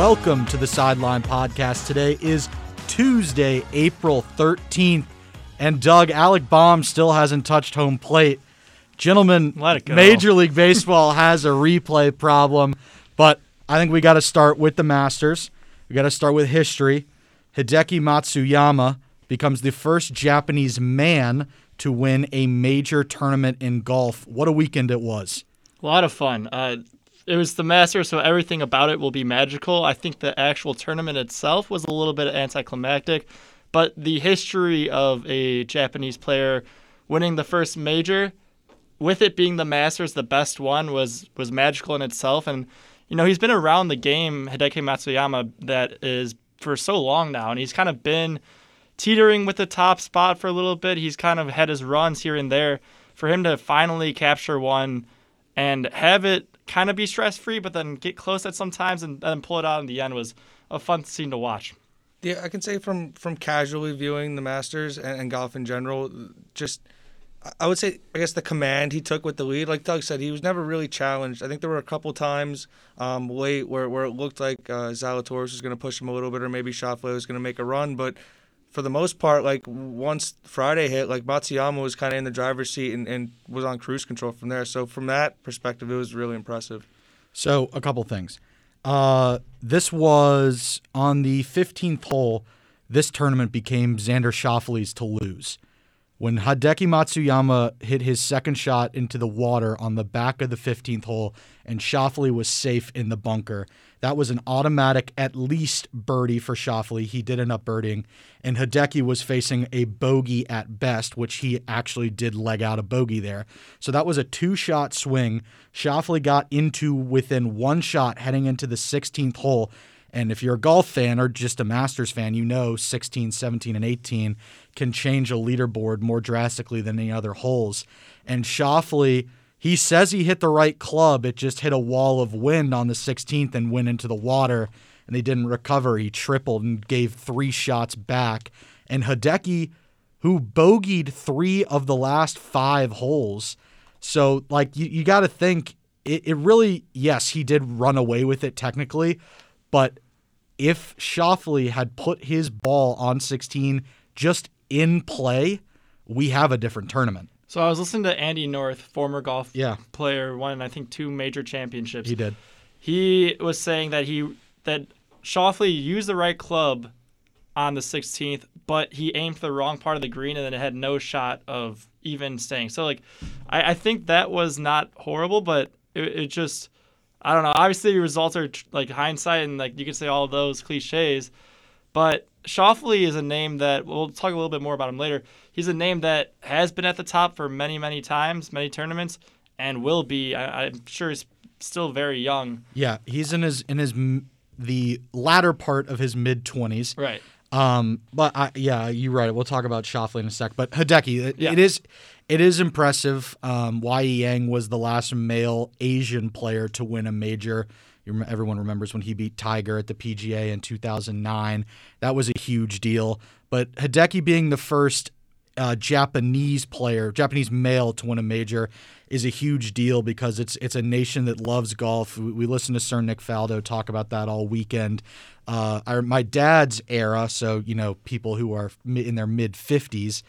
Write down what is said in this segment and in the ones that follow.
Welcome to the Sideline Podcast. Today is Tuesday, April 13th, and Doug, Alec Baum still hasn't touched home plate. Gentlemen, Let it go. Major League Baseball has a replay problem, but I think we got to start with the Masters. We got to start with history. Hideki Matsuyama becomes the first Japanese man to win a major tournament in golf. What a weekend it was. A lot of fun. Uh, it was the Masters, so everything about it will be magical. I think the actual tournament itself was a little bit anticlimactic, but the history of a Japanese player winning the first major, with it being the Masters, the best one, was was magical in itself. And you know, he's been around the game, Hideki Matsuyama, that is for so long now, and he's kind of been teetering with the top spot for a little bit. He's kind of had his runs here and there. For him to finally capture one and have it kind of be stress free, but then get close at sometimes and then pull it out in the end was a fun scene to watch. Yeah, I can say from from casually viewing the Masters and, and golf in general, just I would say I guess the command he took with the lead, like Doug said, he was never really challenged. I think there were a couple times um, late where, where it looked like uh, Zalatoris was going to push him a little bit, or maybe Schauffele was going to make a run, but for the most part, like once Friday hit, like Matsuyama was kind of in the driver's seat and, and was on cruise control from there. So from that perspective, it was really impressive. So, a couple things. Uh, this was on the 15th hole. This tournament became Xander Schauffele's to lose. When Hideki Matsuyama hit his second shot into the water on the back of the 15th hole and Schauffele was safe in the bunker, that was an automatic at least birdie for Schauffele. He did end up birdieing. And Hideki was facing a bogey at best, which he actually did leg out a bogey there. So that was a two shot swing. Schauffele got into within one shot heading into the 16th hole. And if you're a golf fan or just a Masters fan, you know 16, 17, and 18 can change a leaderboard more drastically than any other holes. And Schauffele, he says he hit the right club. It just hit a wall of wind on the 16th and went into the water, and they didn't recover. He tripled and gave three shots back. And Hideki, who bogeyed three of the last five holes. So, like, you, you got to think it, it really, yes, he did run away with it technically, but if Schauffele had put his ball on 16 just in play, we have a different tournament. So I was listening to Andy North, former golf Yeah. player, won I think two major championships. He did. He was saying that he that Schauffele used the right club on the 16th, but he aimed for the wrong part of the green and then it had no shot of even staying. So like, I, I think that was not horrible, but it, it just I don't know. Obviously, results are tr- like hindsight, and like you can say all those cliches, but Schauffele is a name that we'll talk a little bit more about him later. He's a name that has been at the top for many, many times, many tournaments, and will be. I, I'm sure he's still very young. Yeah, he's in his in his the latter part of his mid 20s. Right. Um, but I, yeah, you're right. We'll talk about Schauffele in a sec. But Hideki, it, Yeah. it is it is impressive. Um, Wai Yang was the last male Asian player to win a major. Everyone remembers when he beat Tiger at the PGA in 2009. That was a huge deal. But Hideki being the first uh, Japanese player, Japanese male to win a major, is a huge deal because it's it's a nation that loves golf. We, we listened to Sir Nick Faldo talk about that all weekend. Uh, my dad's era, so you know people who are in their mid fifties.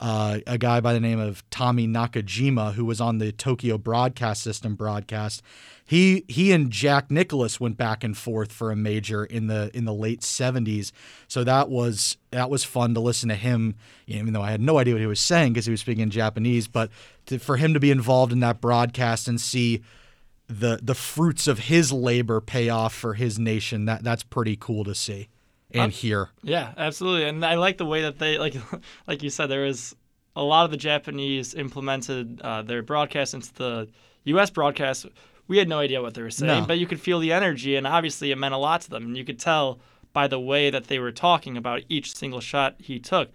Uh, a guy by the name of Tommy Nakajima, who was on the Tokyo Broadcast System broadcast, he he and Jack Nicklaus went back and forth for a major in the in the late seventies. So that was that was fun to listen to him, even though I had no idea what he was saying because he was speaking in Japanese. But to, for him to be involved in that broadcast and see the the fruits of his labor pay off for his nation, that that's pretty cool to see and Um, hear. Yeah, absolutely. And I like the way that they like like you said there was a lot of the Japanese implemented uh, their broadcast into the US broadcast. We had no idea what they were saying, No. but you could feel the energy and obviously it meant a lot to them and you could tell by the way that they were talking about each single shot he took.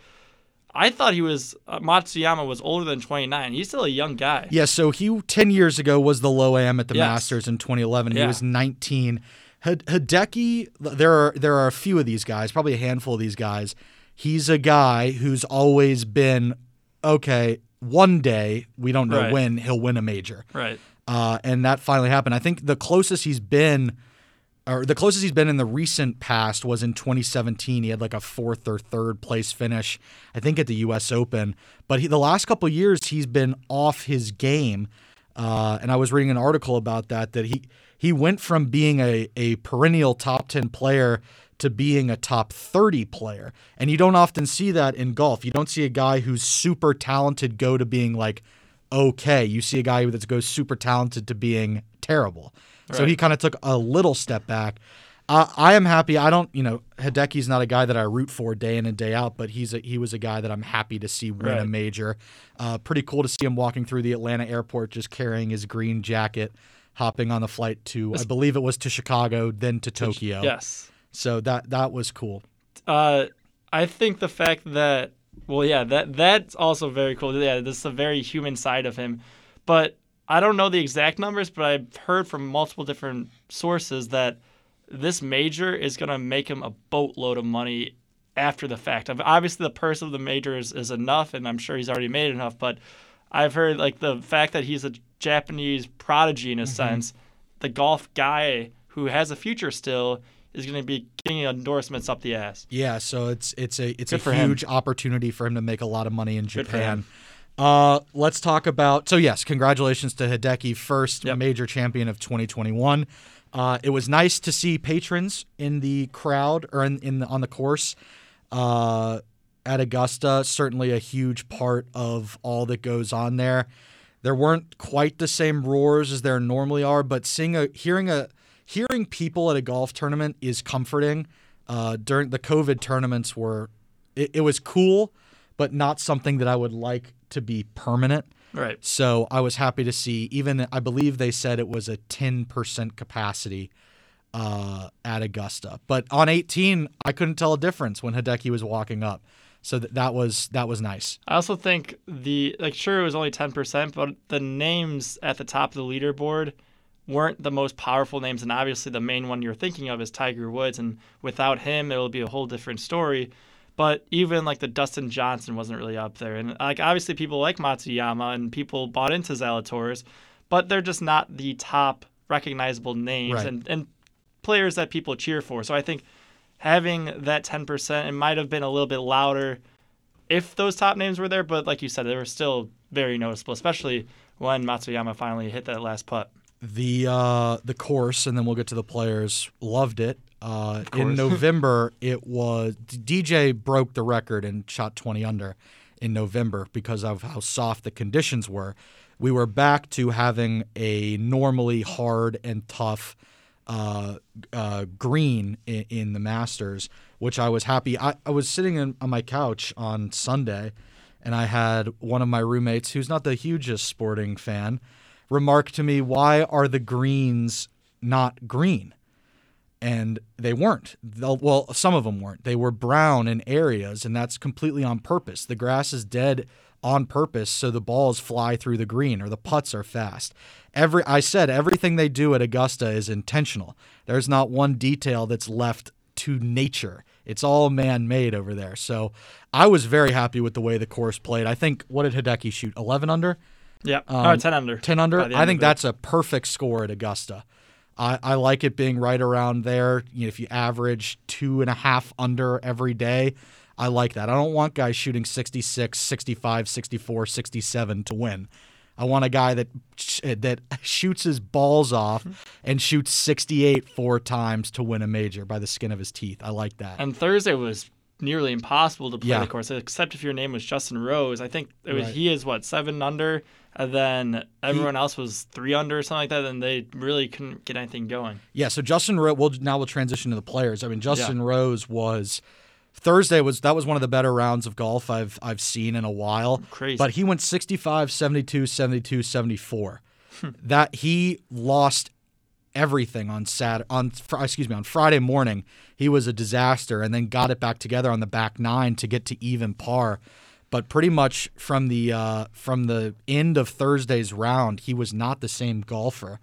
I thought he was uh, Matsuyama was older than 29. He's still a young guy. Yeah, so he 10 years ago was the low AM at the Yes. Masters in 2011. He Yeah. was 19. Hid- Hideki, there are there are a few of these guys, probably a handful of these guys. He's a guy who's always been okay. One day, we don't know Right. when he'll win a major, Right. uh, and that finally happened. I think the closest he's been or the closest he's been in the recent past was in 2017. He had like a fourth or third place finish, I think, at the U.S. Open. But he, the last couple years, he's been off his game. Uh, and I was reading an article about that that he he went from being a, a perennial top 10 player to being a top 30 player. And you don't often see that in golf. You don't see a guy who's super talented go to being like okay. You see a guy that goes super talented to being terrible. So he kind of took a little step back. Uh, I am happy. I don't, you know, Hideki's not a guy that I root for day in and day out, but he's a, he was a guy that I'm happy to see win a major. Uh, pretty cool to see him walking through the Atlanta airport just carrying his green jacket, hopping on the flight to, I believe it was to Chicago, then to Tokyo. Yes. So that that was cool. Uh, I think the fact that well, yeah, that that's also very cool. Yeah, this is a very human side of him, but I don't know the exact numbers, but I've heard from multiple different sources that this major is going to make him a boatload of money after the fact. Obviously, the purse of the major is, is enough, and I'm sure he's already made enough. But I've heard like the fact that he's a Japanese prodigy in a sense, the golf guy who has a future still is going to be getting endorsements up the ass. Yeah, so it's it's a it's Good a for him. huge opportunity for him to make a lot of money in Japan. Uh, let's talk about. So yes, congratulations to Hideki, first Yep. major champion of 2021. Uh, it was nice to see patrons in the crowd or in, in the, on the course uh, at Augusta. Certainly a huge part of all that goes on there. There weren't quite the same roars as there normally are, but seeing a hearing a hearing people at a golf tournament is comforting. Uh, during the COVID tournaments were it, it was cool, but not something that I would like to be permanent. Right. So I was happy to see. Even I believe they said it was a ten percent capacity uh, at Augusta, but on 18, I couldn't tell a difference when Hideki was walking up. So that that was that was nice. I also think the like sure it was only ten percent, but the names at the top of the leaderboard weren't the most powerful names, and obviously the main one you're thinking of is Tiger Woods, and without him it'll be a whole different story. But even like the Dustin Johnson wasn't really up there, and like obviously people like Matsuyama and people bought into Zalatoris, but they're just not the top recognizable names Right. and and players that people cheer for. So I think having that 10% it might have been a little bit louder if those top names were there, but like you said, they were still very noticeable, especially when Matsuyama finally hit that last putt. the uh, the course, and then we'll get to the players. Loved it. Uh, in. November, it was DJ broke the record and shot 20 under in November because of how soft the conditions were. We were back to having a normally hard and tough uh, uh, green in, in the Masters, which I was happy. I, I was sitting in, on my couch on Sunday, and I had one of my roommates, who's not the hugest sporting fan, remark to me, "Why are the greens not green?" And they weren't. They'll- Well, some of them weren't. They were brown in areas, and that's completely on purpose. The grass is dead on purpose so the balls fly through the green or the putts are fast. Every I said everything they do at Augusta is intentional. There's not one detail that's left to nature. It's all man-made over there. So I was very happy with the way the course played. I think what did Hideki shoot? 11 under? Yeah, Um, oh, 10 under. 10 under. I think that's a perfect score at Augusta. I, I like it being right around there. You know, if you average two and a half under every day, I like that. I don't want guys shooting 66, 65, 64, 67 to win. I want a guy that eh, that shoots his balls off mm-hmm. and shoots 68 four times to win a major by the skin of his teeth. I like that. And Thursday was nearly impossible to play Yeah. the course, except if your name was Justin Rose. I think it was Right. he is what seven under, and then everyone else was three under or something like that, and they really couldn't get anything going. Yeah, so Justin Rose. We'll now we'll transition to the players. I mean, Justin Rose was Thursday was that was one of the better rounds of golf I've I've seen in a while. Crazy. But he went 65, 72, 72, 74. that he lost everything on Sat on excuse me on Friday morning. He was a disaster, and then got it back together on the back nine to get to even par. But pretty much from the uh, from the end of Thursday's round, he was not the same golfer.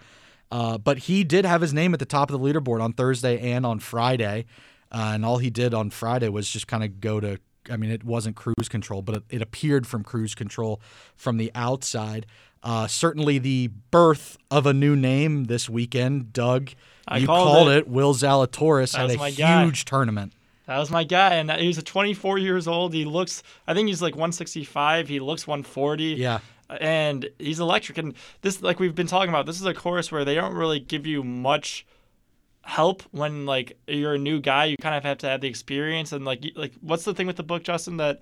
Uh, but he did have his name at the top of the leaderboard on Thursday and on Friday, uh, and all he did on Friday was just kind of go to. I mean, it wasn't cruise control, but it, it appeared from cruise control from the outside. Uh, certainly the birth of a new name this weekend. Doug, I you called called it. it. Will Zalatoris That had a my guy. huge tournament. That was my guy, and he's a 24 years old. He looks, I think he's like 165. He looks 140. Yeah. and he's electric. And this, like we've been talking about, this is a course where they don't really give you much help when like you're a new guy. You kind of have to have the experience. And like, like what's the thing with the book, Justin? That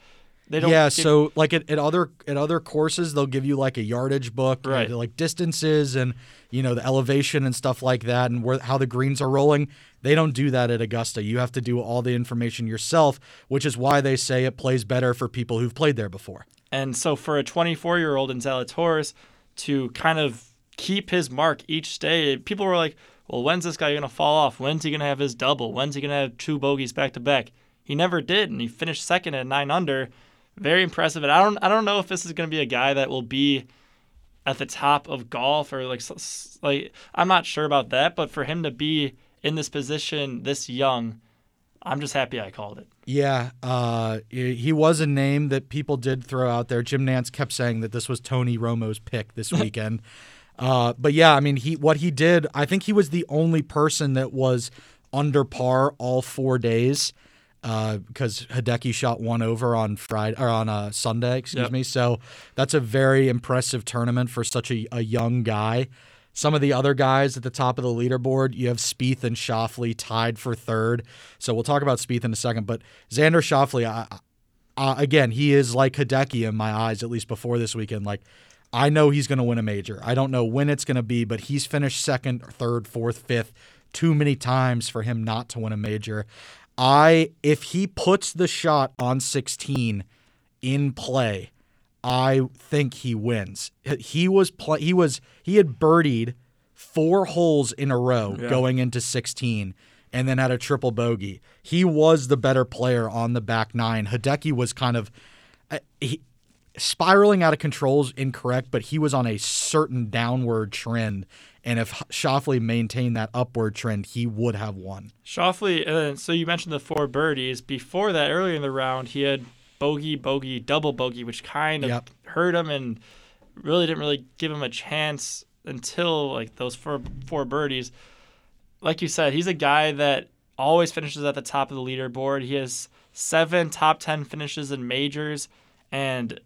they don't. yeah, give- so like at, at other at other courses, they'll give you like a yardage book, Right. like distances and you know the elevation and stuff like that, and where how the greens are rolling. They don't do that at Augusta. You have to do all the information yourself, which is why they say it plays better for people who've played there before. And so for a 24 year old in Zalatoris to kind of keep his mark each day, people were like, well, when's this guy going to fall off? When's he going to have his double? When's he going to have two bogeys back to back? He never did, and he finished second at nine under. Very impressive. And I don't, I don't know if this is going to be a guy that will be at the top of golf or like, like I'm not sure about that. But for him to be in this position this young, I'm just happy I called it. Yeah, uh, he was a name that people did throw out there. Jim Nantz kept saying that this was Tony Romo's pick this weekend. Uh, but yeah, I mean, he what he did, I think he was the only person that was under par all four days uh, because Hideki shot one over on Friday or on uh, Sunday, excuse Yep. me. So that's a very impressive tournament for such a, a young guy. Some of the other guys at the top of the leaderboard, you have Spieth and Schauffele tied for third. So we'll talk about Spieth in a second. But Xander Schauffele, I, uh, again, he is like Hideki in my eyes, at least before this weekend. Like, I know he's going to win a major. I don't know when it's going to be, but he's finished second, third, fourth, fifth too many times for him not to win a major. I if he puts the shot on 16 in play, I think he wins. He was play, he was he had birdied four holes in a row Yeah. going into 16 and then had a triple bogey. He was the better player on the back nine. Hideki was kind of uh, he, spiraling out of control is incorrect, but he was on a certain downward trend. And if Schauffele maintained that upward trend, he would have won. Schauffele, uh, so you mentioned the four birdies. Before that, earlier in the round, he had bogey, bogey, double bogey, which kind of Yep. hurt him and really didn't really give him a chance until like those four four birdies. Like you said, he's a guy that always finishes at the top of the leaderboard. He has seven top ten finishes in majors, and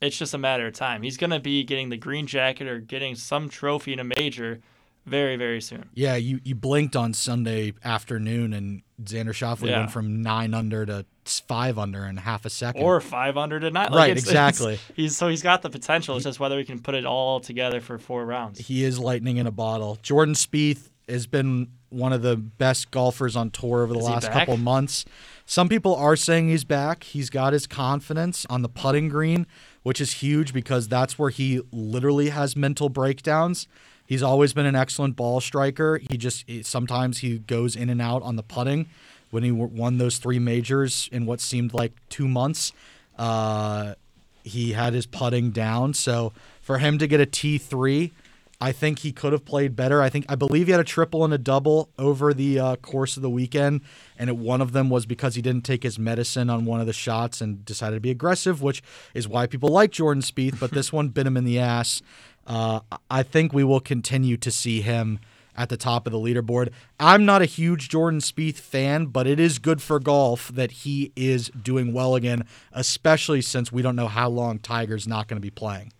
it's just a matter of time. He's gonna be getting the green jacket or getting some trophy in a major very, very soon. Yeah, you, you blinked on Sunday afternoon, and Xander Schauffele Yeah. went from nine under to five under in half a second. or 500 to not. Right, it's- exactly. it's- he's so he's got the potential. It's just whether he can put it all together for four rounds. he is lightning in a bottle. Jordan Spieth has been one of the best golfers on tour over the Is last couple months. Some people are saying he's back. He's got his confidence on the putting green, which is huge because that's where he literally has mental breakdowns. He's always been an excellent ball striker. He just sometimes he goes in and out on the putting. When he won those three majors in what seemed like two months, uh, he had his putting down. So for him to get a T three, I think he could have played better. I think I believe he had a triple and a double over the uh, course of the weekend, and it, one of them was because he didn't take his medicine on one of the shots and decided to be aggressive, which is why people like Jordan Spieth. But this one bit him in the ass. Uh, I think we will continue to see him at the top of the leaderboard. I'm not a huge Jordan Spieth fan, but it is good for golf that he is doing well again, especially since we don't know how long Tiger's not going to be playing.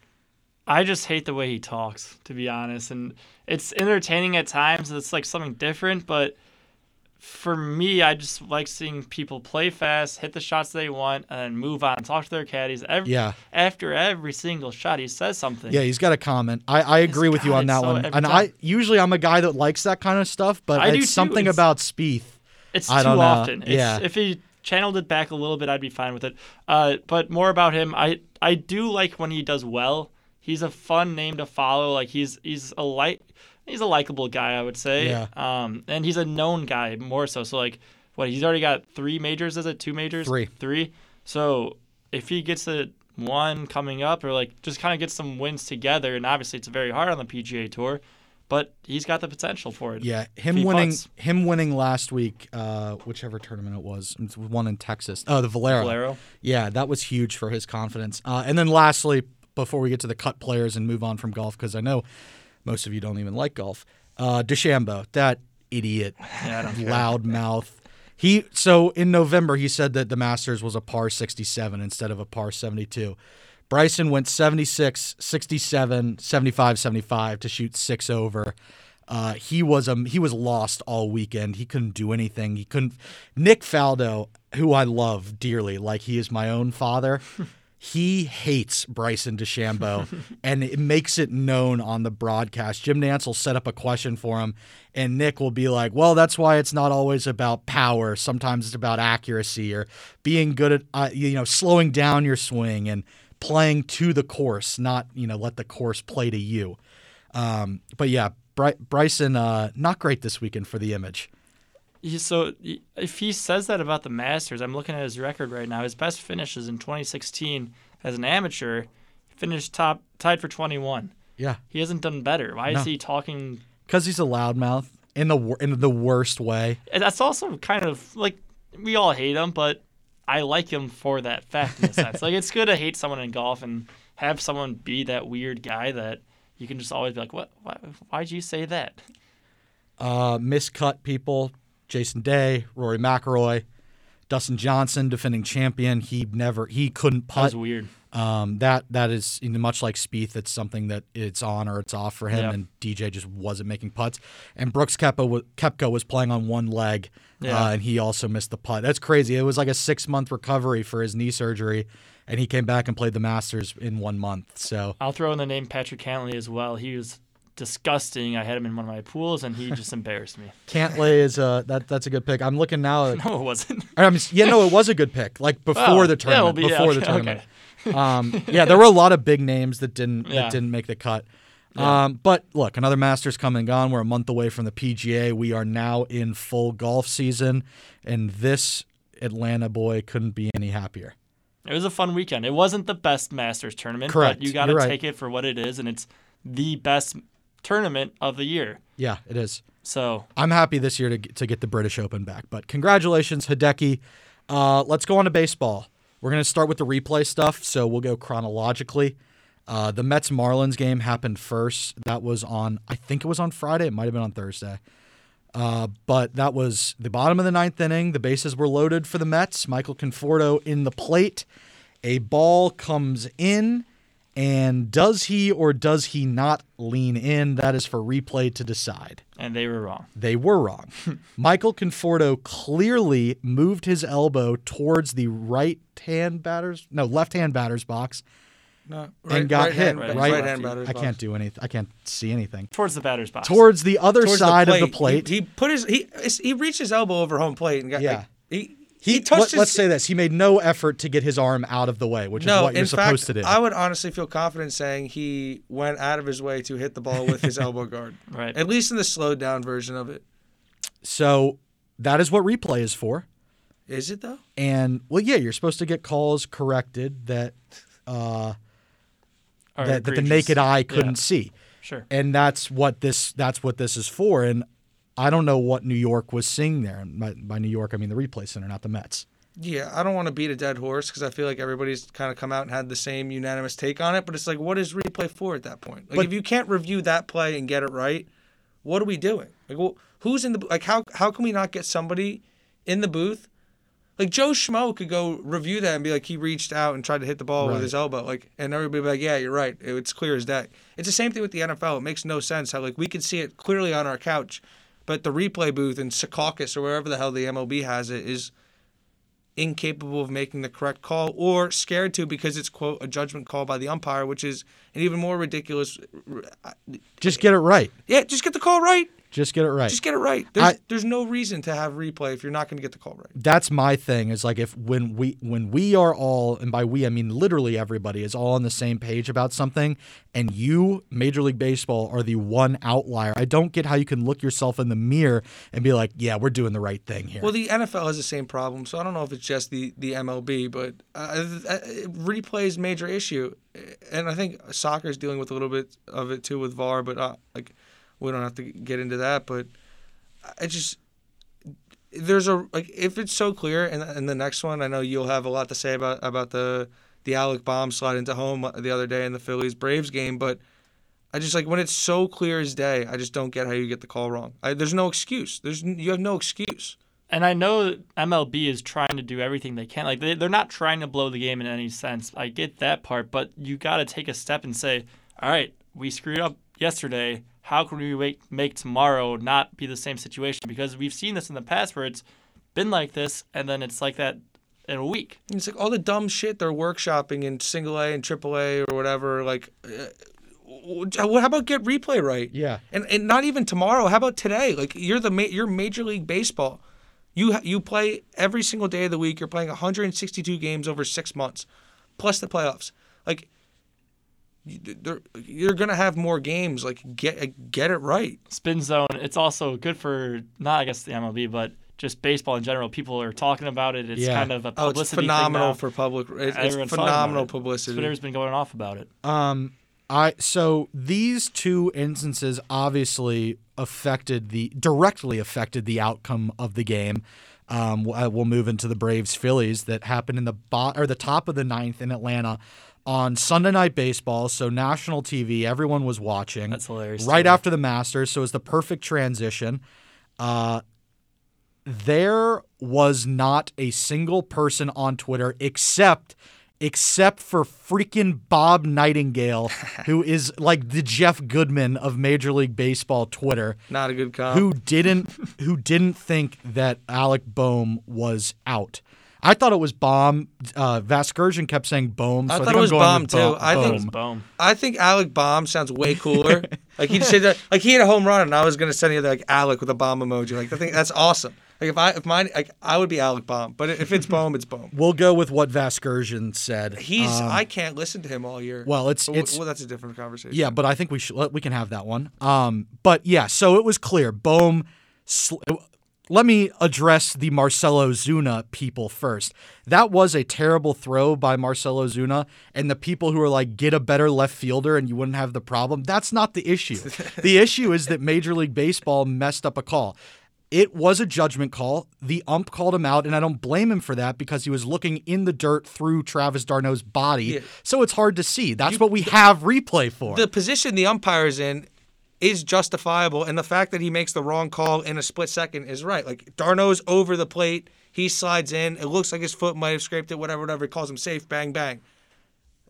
I just hate the way he talks, to be honest. And it's entertaining at times. It's like something different, but for me, I just like seeing people play fast, hit the shots they want, and move on. Talk to their caddies. Every, Yeah. After every single shot, he says something. Yeah, he's got a comment. I, I agree with you on that so one. And time. I usually I'm a guy that likes that kind of stuff, but I it's something It's- about Spieth. It's I too often. It's, Yeah. If he channeled it back a little bit, I'd be fine with it. Uh, but more about him. I I do like when he does well. He's a fun name to follow. Like he's he's a light. He's a likable guy, I would say. Yeah. Um, and he's a known guy more so. So like, what he's already got three majors. Is it two majors? Three. Three. So if he gets a one coming up, or like just kind of gets some wins together, and obviously it's very hard on the PGA Tour, but he's got the potential for it. Yeah, him winning putts. him winning last week, uh, whichever tournament it was, it was one in Texas. Oh, the Valero. Valero. Yeah, that was huge for his confidence. Uh, and then lastly, before we get to the cut players and move on from golf because I know most of you don't even like golf. Uh, DeChambeau, that idiot, loudmouth. He so in November he said that the Masters was a par 67 instead of a par 72. Bryson went 76, 67, 75, 75 to shoot six over. Uh, he was um he was lost all weekend. He couldn't do anything. He couldn't. Nick Faldo, who I love dearly, like he is my own father. he hates Bryson DeChambeau, and it makes it known on the broadcast. Jim Nantz will set up a question for him, and Nick will be like, "Well, that's why it's not always about power. Sometimes it's about accuracy or being good at uh, you know slowing down your swing and playing to the course, not you know let the course play to you." Um, but yeah, Bry- Bryson, uh, not great this weekend for the image. He- So if he says that about the Masters, I'm looking at his record right now. His best finishes in 2016 as an amateur, finished top tied for 21. Yeah, He hasn't done better. Why No. is he talking? because he's a loudmouth in the in the worst way. and That's also kind of like we all hate him, but I like him for that fact in a sense. like it's good to hate someone in golf and have someone be that weird guy that you can just always be like, "What? Why, why'd you say that?" uh, miscut people. Jason Day, Rory McIlroy, Dustin Johnson, defending champion. He never he couldn't That putt. was weird. Um, that that is you know, much like Spieth. It's something that it's on or it's off for him, Yeah. and DJ just wasn't making putts. And Brooks Koepka, wa- Koepka was playing on one leg, Yeah. uh, and he also missed the putt. That's crazy. It was like a six month recovery for his knee surgery, and he came back and played the Masters in one month. So I'll throw in the name Patrick Cantlay as well. He was disgusting. I had him in one of my pools, and he just embarrassed me. Cantlay is uh that that's a good pick. I'm looking now. At, No, it wasn't. I mean, yeah, no, it was a good pick. Like before Oh, the yeah, tournament. be- yeah, before the tournament. okay. um, yeah, there were a lot of big names that didn't Yeah. that didn't make the cut. Um, but look, another Masters come and gone. We're a month away from the PGA. We are now in full golf season, and this Atlanta boy couldn't be any happier. It was a fun weekend. It wasn't the best Masters tournament, Correct. but you got to right. take it for what it is, and it's the best tournament of the year. Yeah, it is. So I'm happy this year to get, to get the British Open back. But congratulations, Hideki. Uh, let's go on to baseball. We're going to start with the replay stuff, so we'll go chronologically. Uh, the Mets Marlins game happened first. That was on, I think it was on Friday. It might have been on Thursday. Uh, but that was the bottom of the ninth inning. The bases were loaded for the Mets. Michael Conforto in the plate. A ball comes in, and does he or does he not lean in? That is for replay to decide. and they were wrong. They were wrong. Michael Conforto clearly moved his elbow towards the right hand batters, no, left hand batters box No, and got hit. hand, right, right hand batters I box. can't do anything. I can't see anything. Towards the batter's box. Towards the other Towards side the of the plate. He, he put his he he reached his elbow over home plate and got Yeah. like, he he, he touched let, us say this. He made no effort to get his arm out of the way, which no, is what you're supposed fact, to do. I would honestly feel confident saying he went out of his way to hit the ball with his elbow guard. Right. At least in the slowed down version of it. so that is what replay is for. Is it though? And well, yeah, you're supposed to get calls corrected that uh, that, that the naked eye couldn't Yeah, see. Sure. and that's what this that's what this is for. And I don't know what New York was seeing there. And by, by New York, I mean the replay center, not the Mets. Yeah, I don't want to beat a dead horse because I feel like everybody's kind of come out and had the same unanimous take on it. But it's like, what is replay for at that point? Like, But- if you can't review that play and get it right, what are we doing? Like, well, who's in the like? How how can we not get somebody in the booth? Like Joe Schmo could go review that and be like, he reached out and tried to hit the ball Right. with his elbow, like, and everybody be like, yeah, you're right. It's clear as day. It's the same thing with the NFL. It makes no sense how like we can see it clearly on our couch, but the replay booth in Secaucus or wherever the hell the MLB has it is incapable of making the correct call or scared to because it's quote a judgment call by the umpire, which is an even more ridiculous. Just get it right. Yeah, just get the call right. Just get it right. Just get it right. There's I- there's no reason to have replay if you're not going to get the call right. that's my thing. Is like if when we when we are all, and by we I mean literally everybody is all on the same page about something, and you Major League Baseball are the one outlier. I don't get how you can look yourself in the mirror and be like, yeah, we're doing the right thing here. Well, the NFL has the same problem, so I don't know if it's just the the MLB, but uh, uh, replay is major issue, and I think soccer is dealing with a little bit of it too with VAR, but uh, like we don't have to get into that. But I just there's a like if it's so clear, and and the next one, I know you'll have a lot to say about about the the Alec bomb slide into home the other day in the Phillies Braves game, but I just like when it's so clear as day. I just don't get how you get the call wrong. I, there's no excuse. There's you have no excuse. And I know MLB is trying to do everything they can. Like they, they're not trying to blow the game in any sense. I get that part, but you got to take a step and say, "All right, we screwed up yesterday. How can we make, make tomorrow not be the same situation?" Because we've seen this in the past where it's been like this, and then it's like that in a week. It's like all the dumb shit they're workshopping in single A and triple A or whatever. Like, uh, how about get replay right? Yeah. and and not even tomorrow. How about today? Like you're the ma- you're Major League Baseball. You you play every single day of the week. You're playing 162 games over six months, plus the playoffs. Like you- they're- you're gonna have more games. Like get get it right. Spin zone. It's also good for not I guess the MLB, but just baseball in general. People are talking about it. It's Yeah. kind of a Oh, publicity it's thing phenomenal for public. It's, it's phenomenal it. publicity. Twitter's been going off about it. Um, I so these two instances obviously affected the directly affected the outcome of the game. Um, we'll, we'll move into the Braves Phillies that happened in the bot or the top of the ninth in Atlanta on Sunday Night Baseball. So national TV, everyone was watching. That's hilarious. Right too. after the Masters, so it was the perfect transition. Uh, there was not a single person on Twitter except except for freaking Bob Nightingale, who is like the Jeff Goodman of Major League Baseball Twitter, Not a good comp. who didn't who didn't think that Alec Bohm was out. I thought it was Bomb. Uh, Vasgersian kept saying Bohm. So I I, thought think it was going Bohm, with too. Bo- I think- Boom. I think Alec Bomb sounds way cooler. like he'd say that, like he had a home run, and I was gonna send you like Alec with a bomb emoji. Like I think that's awesome. Like if I if mine like I would be Alec Bomb, but if it's Bohm, it's Bohm. We'll go with what Vasgersian said. He's Um, I can't listen to him all year. well, it's But it's well, that's a different conversation. Yeah, but I think we should we can have that one. Um, but yeah, so it was clear. Bohm. Sl- let me address the Marcell Ozuna people first. That was a terrible throw by Marcell Ozuna, and the people who are like, "Get a better left fielder, and you wouldn't have the problem." That's not the issue. the issue is that Major League Baseball messed up a call. It was a judgment call. The ump called him out, and I don't blame him for that because he was looking in the dirt through Travis d'Arnaud's body, Yeah. so it's hard to see. That's what we have replay for. the position the umpire's in is justifiable, and the fact that he makes the wrong call in a split second is right. Like d'Arnaud's over the plate, he slides in. It looks like his foot might have scraped it. Whatever, whatever. He calls him safe. Bang, bang.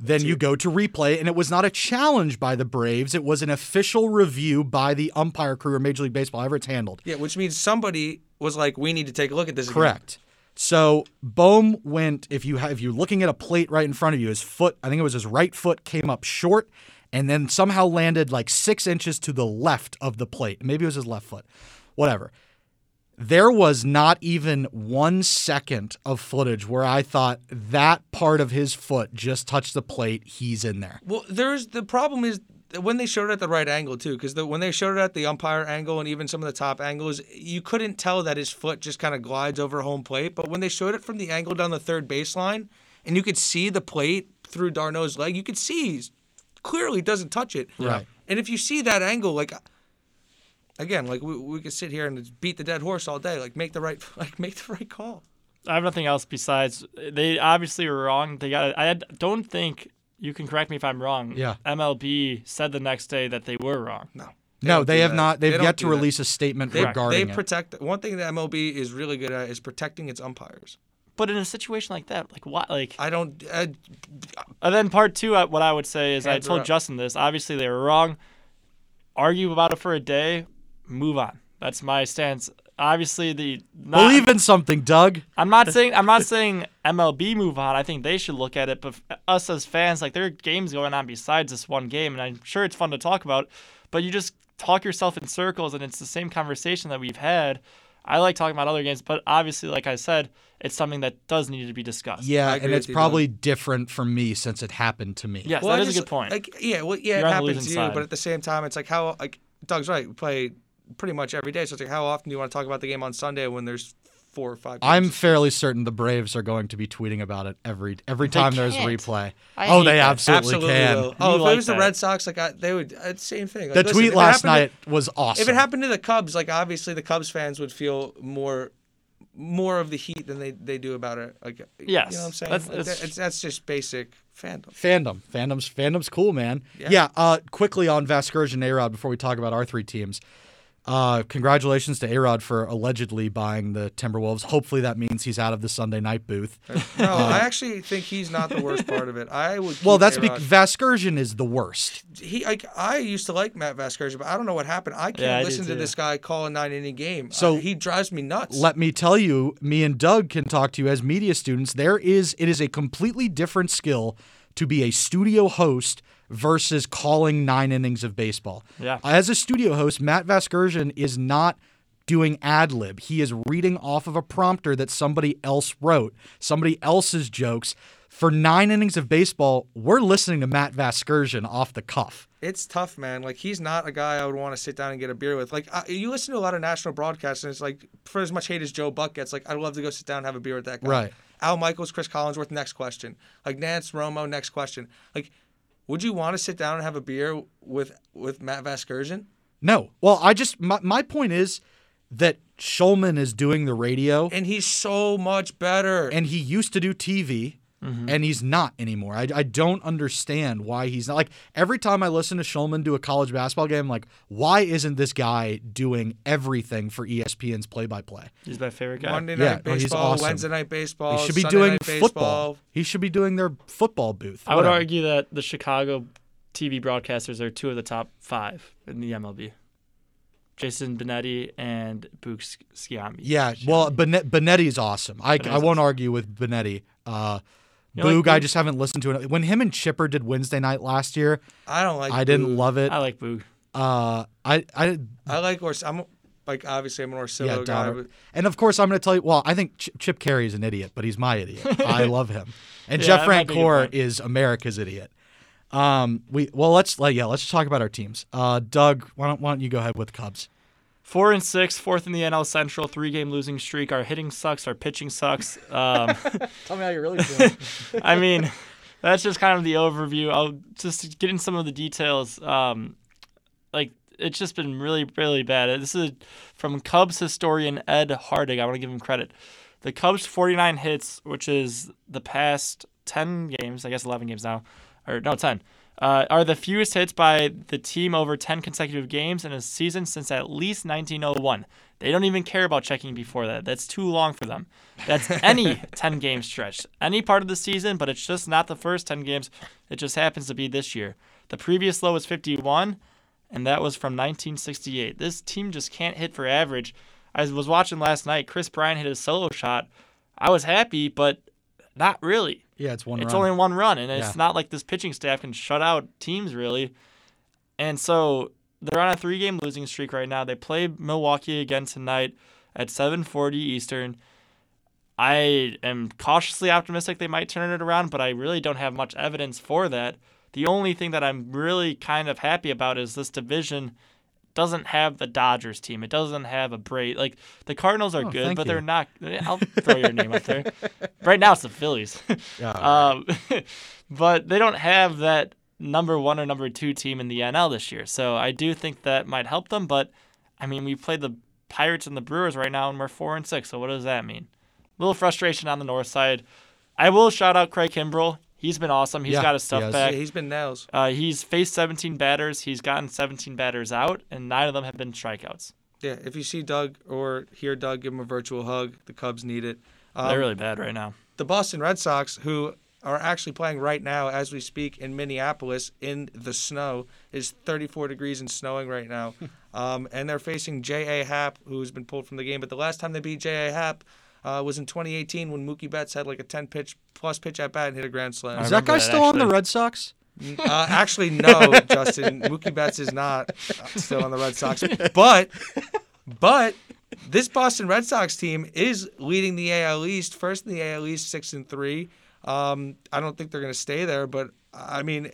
Then you go to replay, and it was not a challenge by the Braves. It was an official review by the umpire crew or Major League Baseball, however it's handled. Yeah, which means somebody was like, "We need to take a look at this." again." Correct. So Bohm went. If you have, if you're looking at a plate right in front of you, his foot, I think it was his right foot, came up short, and then somehow landed like six inches to the left of the plate. Maybe it was his left foot. Whatever. There was not even one second of footage where I thought that part of his foot just touched the plate. He's in there. Well, there's the problem is when they showed it at the right angle too, because the, when they showed it at the umpire angle and even some of the top angles, you couldn't tell that his foot just kind of glides over home plate. But when they showed it from the angle down the third baseline, and you could see the plate through d'Arnaud's leg, you could see clearly doesn't touch it. Right. And if you see that angle, like again, like we, we could sit here and beat the dead horse all day. Like make the right, like make the right call. I have nothing else besides they obviously were wrong. They got. I don't think you can correct me if I'm wrong. Yeah. MLB said the next day that they were wrong. No. no, they have that. not. They They've don't yet to do that. release a statement They, regarding they it. protect one thing that MLB is really good at is protecting its umpires. But in a situation like that, like what, like, I don't. Uh, and then part two, uh, what I would say is, I told. Justin this. Obviously, they were wrong. Argue about it for a day, move on. That's my stance. Obviously, the not, Believe in something, Doug. I'm not saying I'm not saying MLB move on. I think they should look at it. But us as fans, like there are games going on besides this one game, and I'm sure it's fun to talk about. But you just talk yourself in circles, and it's the same conversation that we've had. I like talking about other games, but obviously, like I said, it's something that does need to be discussed. Yeah, and it's with you, probably different for me since it happened to me. Yes, well, that I is a good point. Like, yeah, well, yeah, You're it on happens to you, side. but at the same time, it's like how like Doug's right. We play pretty much every day, so it's like how often do you want to talk about the game on Sunday when there's four or five? Games? I'm fairly certain the Braves are going to be tweeting about it every every time there's a replay. I oh, they that. absolutely, absolutely can. will. Oh, if like it was the. Red Sox, like I, they would. It's the same thing. Like, The listen, tweet last happened night was awesome. if it happened to the Cubs, like obviously the Cubs fans would feel more more of the heat than they, they do about it. Like, Yes, you know what I'm saying? that's- Like, that's- that- that's just basic fandom. Fandom. Fandom's fandom's cool, man. Yeah. Yeah. uh, quickly on Vasgersian and A-Rod before we talk about our three teams. Uh, congratulations to A-Rod for allegedly buying the Timberwolves. Hopefully that means he's out of the Sunday night booth. No, I actually think he's not the worst part of it. I would. Well, that's A-Rod. because Vasgersian is the worst. he. Like, I used to like Matt Vasgersian, but I don't know what happened. I can't Yeah, I listen to this guy call a nine inning game. So- Uh, he drives me nuts. Let me tell you, me and Doug can talk to you as media students. There is it is a completely different skill to be a studio host versus calling nine innings of baseball. Yeah. As a studio host, Matt Vasgersian is not doing ad lib. He is reading off of a prompter that somebody else wrote, somebody else's jokes. For nine innings of baseball, we're listening to Matt Vasgersian off the cuff. it's tough, man. Like he's not a guy I would want to sit down and get a beer with. Like I, you listen to a lot of national broadcasts, and it's like for as much hate as Joe Buck gets, like I'd love to go sit down and have a beer with that guy. Right. Al Michaels, Cris Collinsworth. Next question. Like Nantz Romo. Next question. Like, would you want to sit down and have a beer with with Matt Vasgersian? No. Well, I just my, my point is that Shulman is doing the radio And he's so much better. and he used to do TV and he's not anymore. I, I don't understand why he's not like every time I listen to Shulman do a college basketball game, I'm like, why isn't this guy doing everything for ESPN's play by play? He's my favorite guy. Monday Yeah, night he's baseball, awesome. Wednesday night baseball. He should be Sunday doing football. He should be doing their football booth. I would Whatever. argue that the Chicago TV broadcasters are two of the top five in the MLB. Jason Benetti and Boog Sciambi. Yeah, well, Benet- Benetti's awesome. I, I won't argue with Benetti. Uh, You like Boog, I just haven't listened to it. When him and Chipper did Wednesday night last year, I don't like. I didn't Boog. love it. I like Boog. Uh, I, I, I like Ors. I'm like obviously I'm an Orsillo yeah, guy. But And of course, I'm going to tell you. Well, I think Ch- Chip Caray is an idiot, but he's my idiot. I love him. And Yeah, Jeff that might be a good Francoeur is America's idiot. Um, we well, let's like yeah, let's talk about our teams. Uh, Doug, why don't why don't you go ahead with Cubs? Four and six, fourth in the NL Central, three game losing streak. Our hitting sucks, our pitching sucks. Um, Tell me how you're really feeling. I mean, that's just kind of the overview. I'll just get in some of the details. Um, like it's just been really, really bad. This is from Cubs historian Ed Harding. I want to give him credit. The Cubs' 49 hits, which is the past 10 games, I guess 11 games now, or no, 10, uh, are the fewest hits by the team over 10 consecutive games in a season since at least 1901. They don't even care about checking before that. That's too long for them. That's any 10 game stretch, any part of the season, but it's just not the first 10 games. It just happens to be this year. The previous low was 51, and that was from 1968. This team just can't hit for average. I was watching last night. Kris Bryant hit his solo shot. I was happy, but not really. yeah, it's one. It's run. only one run, and it's Yeah. not like this pitching staff can shut out teams really. And so they're on a three-game losing streak right now. They play Milwaukee again tonight at 7:40 Eastern. I am cautiously optimistic they might turn it around, but I really don't have much evidence for that. The only thing that I'm really kind of happy about is this division doesn't have the Dodgers team. It doesn't have a Bray. Like the Cardinals are Oh, good, but you. they're not. I'll throw your name up there. Right now it's the Phillies. Yeah. Um, but they don't have that number one or number two team in the NL this year. So I do think that might help them. But I mean, we played the Pirates and the Brewers right now, and we're four and six. So what does that mean? A little frustration on the north side. I will shout out Craig Kimbrel. He's been awesome. He's Yeah, got his he stuff has. yeah, back. he's been nails. Uh, he's faced 17 batters. He's gotten 17 batters out, and nine of them have been strikeouts. Yeah, if you see Doug or hear Doug, give him a virtual hug. The Cubs need it. Um, They're really bad right now. the Boston Red Sox, who are actually playing right now as we speak in Minneapolis in the snow, is 34 degrees and snowing right now. um, and they're facing J.A. Happ, who's been pulled from the game. But the last time they beat J.A. Happ uh, was in 2018 when Mookie Betts had like a 10 pitch plus pitch at bat and hit a grand slam. Is that guy that, still on the. Red Sox? Uh, actually, no, Justin. Mookie Betts is not uh, still on the Red Sox, but but this Boston Red Sox team is leading the AL East, first in the AL East, six and three. Um, I don't think they're going to stay there, but I mean,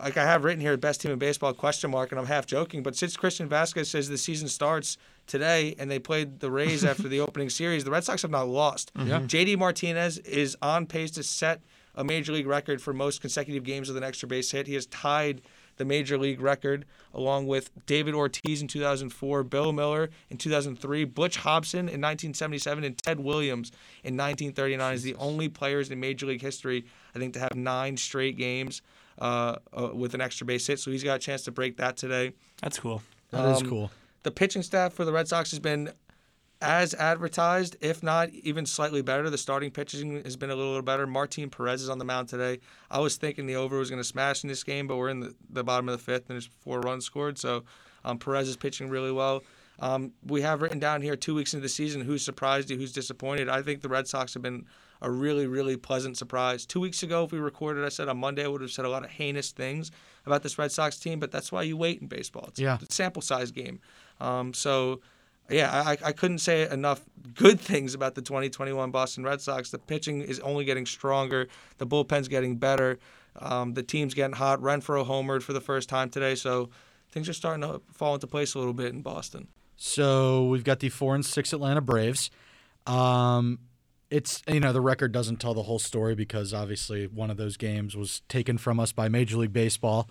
like I have written here, best team in baseball question mark, and I'm half joking. But since Christian Vázquez says the season starts today, and they played the Rays after the opening series, the Red Sox have not lost. Yeah. JD Martinez is on pace to set a major league record for most consecutive games with an extra base hit. He has tied the major league record, along with David Ortiz in 2004, Bill Mueller in 2003, Butch Hobson in 1977, and Ted Williams in 1939 is the only players in Major League history, I think, to have nine straight games uh, uh, with an extra base hit. So he's got a chance to break that today. That's cool. That is Um, cool. The pitching staff for the Red Sox has been as advertised, if not even slightly better. The starting pitching has been a little bit better. Martin Perez is on the mound today. I was thinking the over was going to smash in this game, but we're in the, the bottom of the fifth and there's four runs scored. So um, Perez is pitching really well. Um, we have written down here two weeks into the season who's surprised you, who's disappointed. I think the Red Sox have been a really, really pleasant surprise. Two weeks ago, if we recorded, I said on Monday I would have said a lot of heinous things about this Red Sox team, but that's why you wait in baseball. It's Yeah. a sample size game. Um, so, yeah, I, I couldn't say enough good things about the 2021 Boston Red Sox. The pitching is only getting stronger. The bullpen's getting better. Um, the team's getting hot. Renfroe homered for the first time today, so things are starting to fall into place a little bit in Boston. So we've got the four and six Atlanta Braves. Um, it's you know the record doesn't tell the whole story because obviously one of those games was taken from us by Major League Baseball.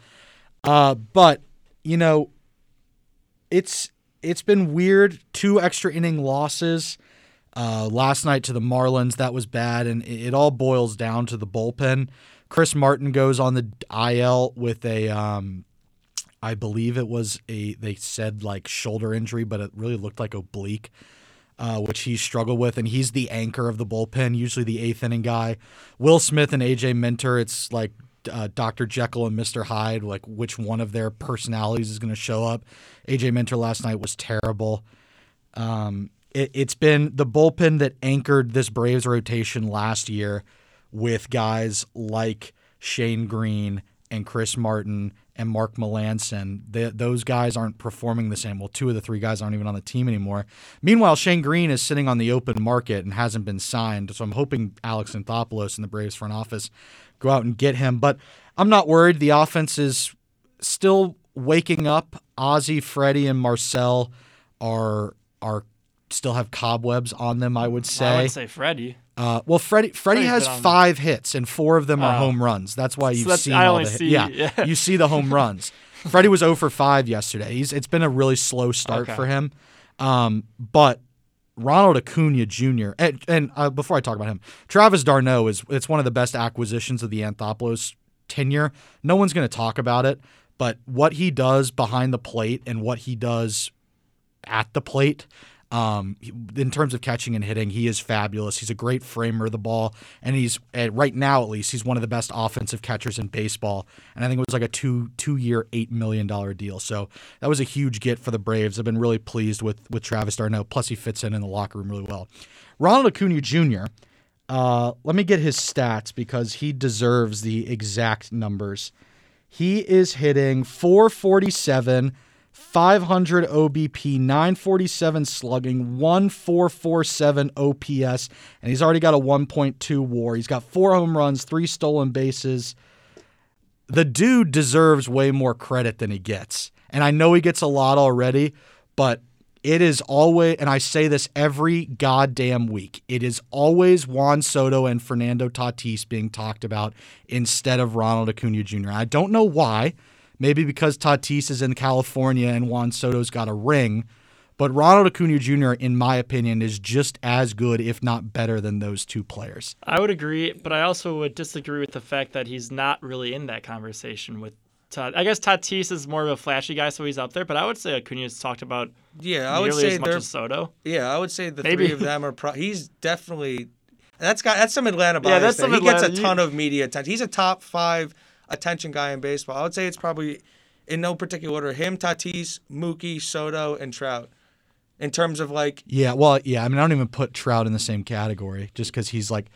Uh, but you know, it's it's been weird. Two extra inning losses. Uh, last night to the Marlins, that was bad, and it, all boils down to the bullpen. Chris Martin goes on the IL with a um, I believe it was a they said like shoulder injury, but it really looked like oblique, uh, which he struggled with, and he's the anchor of the bullpen, usually the eighth inning guy. Will Smith and AJ Minter, it's like uh, Dr. Jekyll and Mr. Hyde, like which one of their personalities is going to show up. AJ Minter last night was terrible. Um, it, it's been the bullpen that anchored this Braves rotation last year with guys like Shane Greene and Chris Martin and Mark Melancon. They, those guys aren't performing the same. Well, two of the three guys aren't even on the team anymore. Meanwhile, Shane Greene is sitting on the open market and hasn't been signed. So I'm hoping Alex Anthopoulos and the Braves front office go out and get him. But I'm not worried. The offense is still waking up. Ozzy, Freddie, and Marcell are are still have cobwebs on them. I would say. I would say Freddie. Uh, well, Freddie Freddie has five hits and four of them are Oh. home runs. That's why you've that's- seen I all the see- yeah, yeah. you see the home runs. Freddie was 0 for 5 yesterday. He's it's been a really slow start Okay. for him. Um, but Ronald Acuna Jr. and, and uh, before I talk about him, Travis d'Arnaud is it's one of the best acquisitions of the Anthopoulos tenure. No one's going to talk about it, but what he does behind the plate and what he does at the plate. Um, in terms of catching and hitting, he is fabulous. He's a great framer of the ball, and he's right now at least he's one of the best offensive catchers in baseball. And I think it was like a two two year eight million dollar deal. So that was a huge get for the Braves. I've been really pleased with with Travis d'Arnaud. Plus he fits in in the locker room really well. Ronald Acuna Jr. Uh, let me get his stats because he deserves the exact numbers. He is hitting 447, 500 OBP, 947 slugging, 1447 OPS, and he's already got a 1.2 war. He's got four home runs, three stolen bases. The dude deserves way more credit than he gets. And I know he gets a lot already, but it is always, and I say this every goddamn week, it is always Juan Soto and Fernando Tatis being talked about instead of Ronald Acuna Jr. I don't know why. Maybe because Tatis is in California and Juan Soto's got a ring. But Ronald Acuna Jr., in my opinion, is just as good, if not better, than those two players. I would agree, but I also would disagree with the fact that he's not really in that conversation with Todd. I guess Tatis is more of a flashy guy, so he's up there. But I would say Acuna's talked about Yeah, I would nearly say as much as Soto. Yeah, I would say the Maybe. three of them are. Pro- he's definitely. That's got that's some Atlanta bias. Yeah, that's there. some he gets a Atlanta- ton of media attention. He's a top five attention guy in baseball. I would say it's probably in no particular order: him, Tatis, Mookie, Soto, and Trout. In terms of like, Yeah, well, yeah. I mean, I don't even put Trout in the same category just because he's like,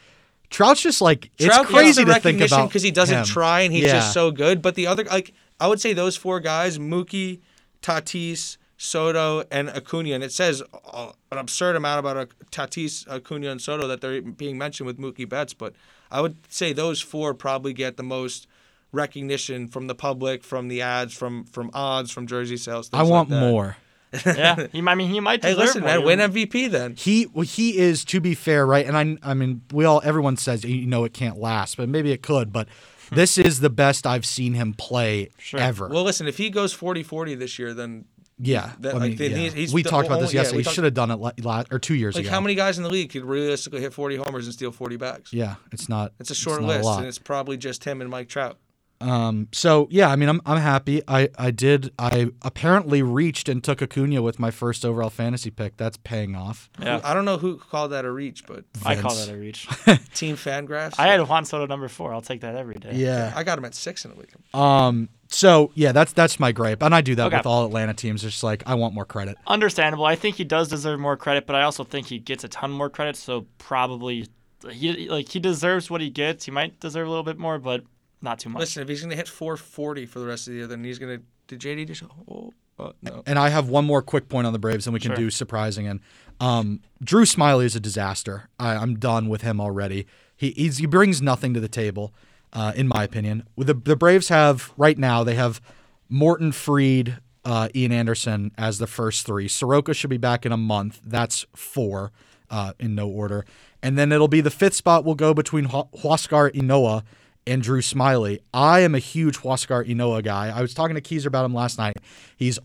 Trout's just like it's Trout crazy to think recognition about because he doesn't him. try and he's Yeah. just so good. But the other, like, I would say those four guys: Mookie, Tatis, Soto, and Acuna. And it says uh, an absurd amount about uh, Tatis, Acuna, and Soto that they're being mentioned with Mookie Betts. But I would say those four probably get the most recognition from the public, from the ads, from from odds, from jersey sales. I want like that. more. Yeah, he, I mean, he might. Hey, Deserve listen, man, win MVP then. He well, he is to be fair, right? And I I mean, we all everyone says you know it can't last, but maybe it could. But hmm. this is the best I've seen him play Sure. ever. Well, listen, if he goes 40-40 this year, then yeah, that- I mean, then yeah. he's- he's we talked about this only- yeah, yesterday. we he talked- should have done it la- la- or two years like ago. how many guys in the league could realistically hit 40 homers and steal 40 bags? Yeah, it's not. It's a short not list, lot. and it's probably just him and Mike Trout. Um, so yeah, I mean, I'm I'm happy. I I did. I apparently reached and took Acuna with my first overall fantasy pick. That's paying off. Yeah, I don't know who called that a reach, but I call that a reach. Team Fangraphs. I had Juan Soto number four. I'll take that every day. Yeah. I got him at six in a week. Um. So yeah, that's that's my gripe, and I do that Okay. with all Atlanta teams. It's just like I want more credit. Understandable. I think he does deserve more credit, but I also think he gets a ton more credit. So probably he like he deserves what he gets. He might deserve a little bit more, but not too much. Listen, if he's going to hit 440 for the rest of the year, then he's going to. Did JD just? Oh, uh, no. And I have one more quick point on the Braves, and we can Sure. do surprising. And um, Drew Smyly is a disaster. I, I'm done with him already. He he's, he brings nothing to the table, uh, in my opinion. The the Braves have right now they have Morton Fried, uh, Ian Anderson as the first three. Soroka should be back in a month. That's four uh, in no order. And then it'll be the fifth spot will go between Hu- Huascar Ynoa and Drew Smyly. I am a huge Huascar Ynoa guy. I was talking to Keezer about him last night. He's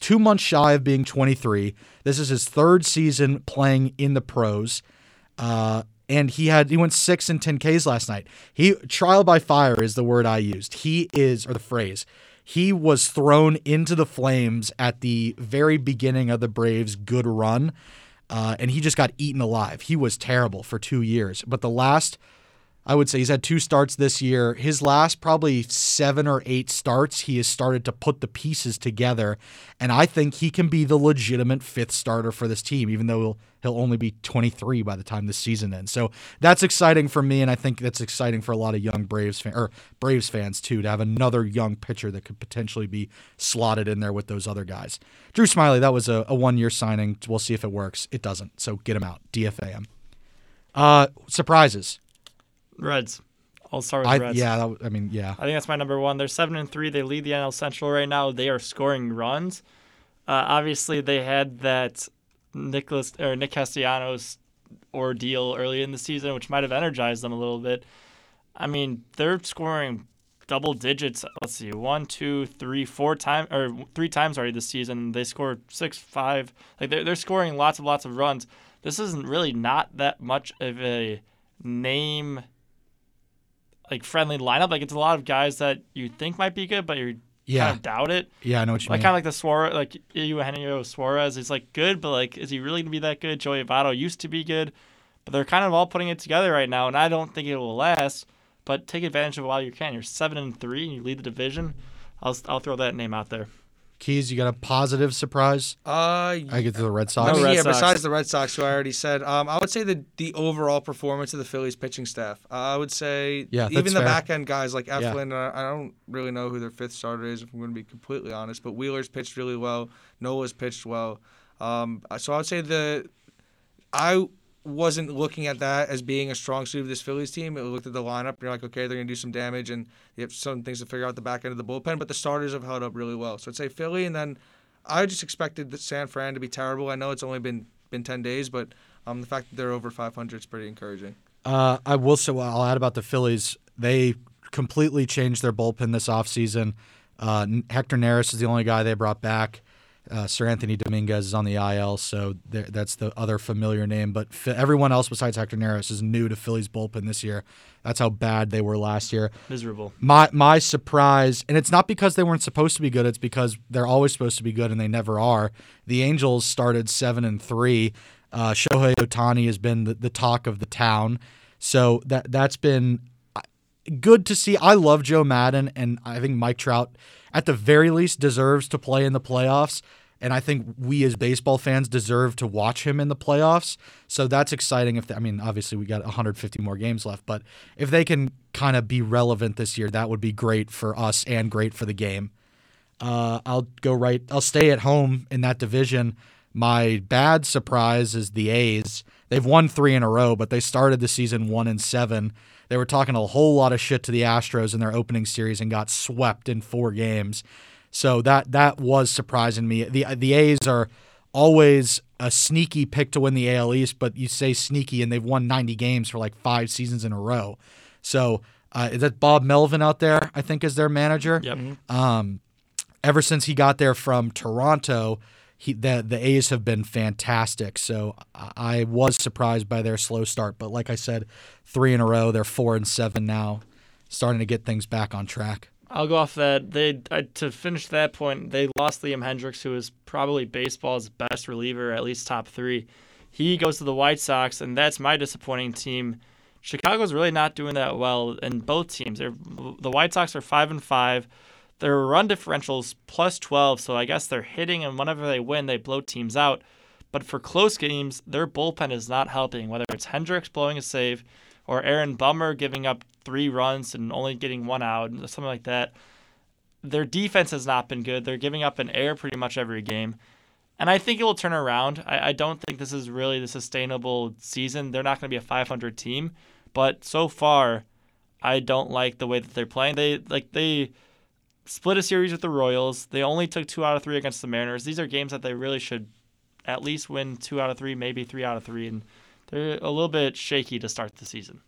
two months shy of being 23. This is his third season playing in the pros. Uh, and he had he went six and 10 Ks last night. He trial by fire is the word I used. He is or the phrase. He was thrown into the flames at the very beginning of the Braves' good run, uh, and he just got eaten alive. He was terrible for two years, but the last I would say he's had two starts this year. His last probably seven or eight starts, he has started to put the pieces together, and I think he can be the legitimate fifth starter for this team, even though he'll he'll only be 23 by the time this season ends. So that's exciting for me, and I think that's exciting for a lot of young Braves fan or Braves fans too to have another young pitcher that could potentially be slotted in there with those other guys. Drew Smyly, that was a, a one year signing. We'll see if it works. It doesn't, so get him out. DFA him. Uh, surprises. Reds. I'll start with I, Reds. yeah, that, I mean, yeah. I think that's my number one. They're seven and three. They lead the NL Central right now. They are scoring runs. Uh, obviously, they had that Nicholas or Nick Castellanos ordeal early in the season, which might have energized them a little bit. I mean, they're scoring double digits. Let's see, one, two, three, four times or three times already this season. They scored six, five. Like they're they're scoring lots of lots of runs. This isn't really not that much of a name like friendly lineup. Like it's a lot of guys that you think might be good, but you Yeah. kind of doubt it. Yeah, I know what you mean. Like mean. kind of like the Suarez, like Eugenio Suarez. He's like good, but like is he really gonna be that good? Joey Votto used to be good, but they're kind of all putting it together right now, and I don't think it will last. But take advantage of it while you can. You're seven and three, and you lead the division. I'll I'll throw that name out there. Keys, you got a positive surprise? Uh, I get to the Red I Sox. mean, Red yeah. Sox. Besides the Red Sox, who I already said, um, I would say the the overall performance of the Phillies pitching staff. Uh, I would say Yeah, even the fair. back end guys like Yeah. Eflin. Uh, I don't really know who their fifth starter is, if I'm going to be completely honest. But Wheeler's pitched really well. Nola's pitched well. Um, so I would say the I wasn't looking at that as being a strong suit of this Phillies team. It looked at the lineup, and you're like, okay, they're going to do some damage, and you have some things to figure out the back end of the bullpen. But the starters have held up really well. So I'd say Philly, and then I just expected that San Fran to be terrible. I know it's only been been ten days, but um, the fact that they're over 500 is pretty encouraging. Uh, I will say, I'll add about the Phillies. They completely changed their bullpen this offseason. Uh, Hector Neris is the only guy they brought back. Uh, Seranthony Dominguez is on the IL, so there, that's the other familiar name. But Fi- everyone else besides Hector Neris is new to Phillies bullpen this year. That's how bad they were last year. Miserable. My my surprise, and it's not because they weren't supposed to be good. It's because they're always supposed to be good, and they never are. The Angels started seven and three. Uh, Shohei Ohtani has been the, the talk of the town, so that that's been uh, good to see. I love Joe Maddon, and I think Mike Trout, at the very least, deserves to play in the playoffs. And I think we as baseball fans deserve to watch him in the playoffs. So that's exciting. If they, I mean, obviously we got 150 more games left, but if they can kind of be relevant this year, that would be great for us and great for the game. Uh, I'll go right. I'll stay at home in that division. My bad surprise is the A's. They've won three in a row, but they started the season one and seven. They were talking a whole lot of shit to the Astros in their opening series and got swept in four games. So that that was surprising me. the The A's are always a sneaky pick to win the AL East, but you say sneaky and they've won 90 games for like five seasons in a row. So Uh, is that Bob Melvin out there? I think is their manager. Yep. Um, ever since he got there from Toronto, he the the A's have been fantastic. So I was surprised by their slow start, but like I said, three in a row. They're four and seven now, starting to get things back on track. I'll go off that. They uh, to finish that point, they lost Liam Hendriks, who is probably baseball's best reliever, at least top three. He goes to the White Sox, and that's my disappointing team. Chicago's really not doing that well in both teams. They're, the White Sox are five and five. Their run differentials plus twelve, so I guess they're hitting, and whenever they win, they blow teams out. But for close games, their bullpen is not helping. Whether it's Hendriks blowing a save, or Aaron Bummer giving up three runs and only getting one out, something like that. Their defense has not been good. They're giving up an air pretty much every game. And I think it will turn around. I, I don't think this is really the sustainable season. They're not going to be a 500 team, but so far, I don't like the way that they're playing. They like they split a series with the Royals. They only took two out of three against the Mariners. These are games that they really should at least win two out of three, maybe three out of three, and they're a little bit shaky to start the season.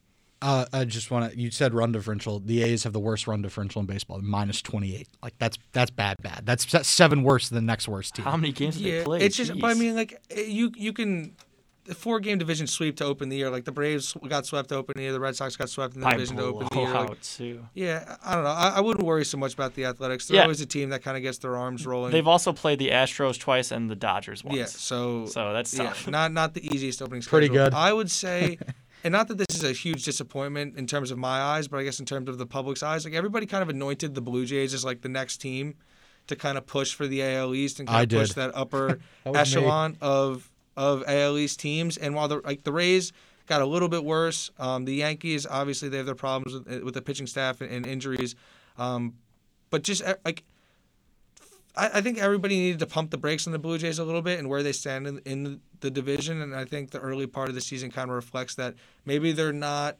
Uh, I just want to. You said run differential. The A's have the worst run differential in baseball, minus twenty eight. Like that's that's bad, bad. That's, that's seven worse than the next worst team. How many games have Yeah, they played? it's just. But I mean, like eh, you you can. The four game division sweep to open the year. Like the Braves got swept to open the year. The Red Sox got swept in the by division to open the year. blowout Like, too. yeah, I don't know. I, I wouldn't worry so much about the Athletics. They're Yeah. always a team that kind of gets their arms rolling. They've also played the Astros twice and the Dodgers once. yeah, so So that's yeah, not not the easiest opening. Pretty good. I would say, and not that this is a huge disappointment in terms of my eyes, but I guess in terms of the public's eyes, like everybody kind of anointed the Blue Jays as like the next team to kind of push for the AL East and kind I of push that upper That was me. echelon of of AL East teams. And while the like the Rays got a little bit worse, um, the Yankees obviously they have their problems with, with the pitching staff and, and injuries, um, but just eh, like. I, I think everybody needed to pump the brakes on the Blue Jays a little bit and where they stand in, in the division. And I think the early part of the season kind of reflects that maybe they're not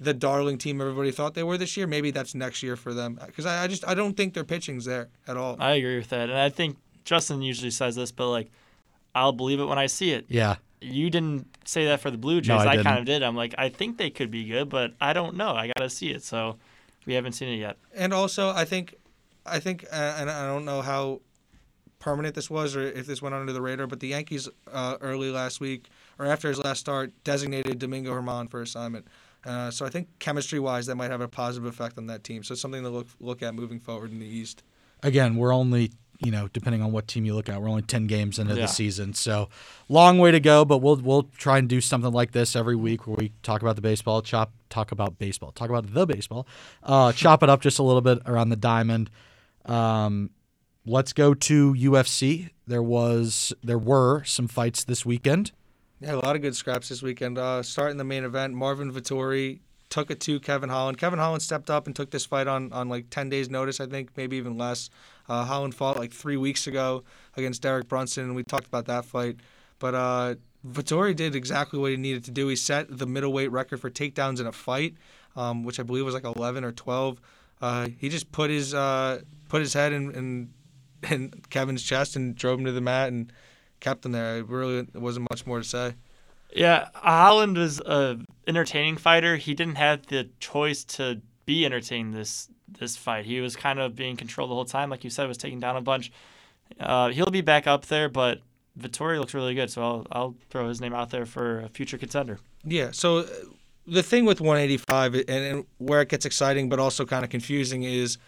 the darling team everybody thought they were this year. Maybe that's next year for them because I, I just I don't think their pitching's there at all. I agree with that. And I think Justin usually says this, but like, I'll believe it when I see it. Yeah, You didn't say that for the Blue Jays. No, I I, didn't. kind of did. I'm like, I think they could be good, but I don't know. I got to see it. So we haven't seen it yet. And also, I think, I think, uh, and I don't know how permanent this was or if this went under the radar, but the Yankees uh, early last week or after his last start designated Domingo Germán for assignment. Uh, so I think chemistry-wise, that might have a positive effect on that team. So it's something to look look at moving forward in the East. again, we're only you know depending on what team you look at, we're only ten games into Yeah. the season, so long way to go. But we'll we'll try and do something like this every week where we talk about the baseball, chop talk about baseball, talk about the baseball, uh, chop it up just a little bit around the diamond. Um, let's go to UFC. There was there were some fights this weekend. Yeah, a lot of good scraps this weekend. Uh, starting the main event, Marvin Vettori took it to Kevin Holland. Kevin Holland stepped up and took this fight on, on like 10 days' notice, I think, maybe even less. Uh, Holland fought like three weeks ago against Derek Brunson, and we talked about that fight. But uh, Vettori did exactly what he needed to do. He set the middleweight record for takedowns in a fight, um, which I believe was like 11 or 12. Uh, he just put his uh, put his head in, in in Kevin's chest and drove him to the mat and kept him there. It really wasn't much more to say. Yeah, Holland was a entertaining fighter. He didn't have the choice to be entertained this this fight. He was kind of being controlled the whole time, like you said, was taking down a bunch. Uh, he'll be back up there, but Vettori looks really good, so I'll I'll throw his name out there for a future contender. Yeah. So uh, the thing with 185 and, and where it gets exciting, but also kind of confusing, is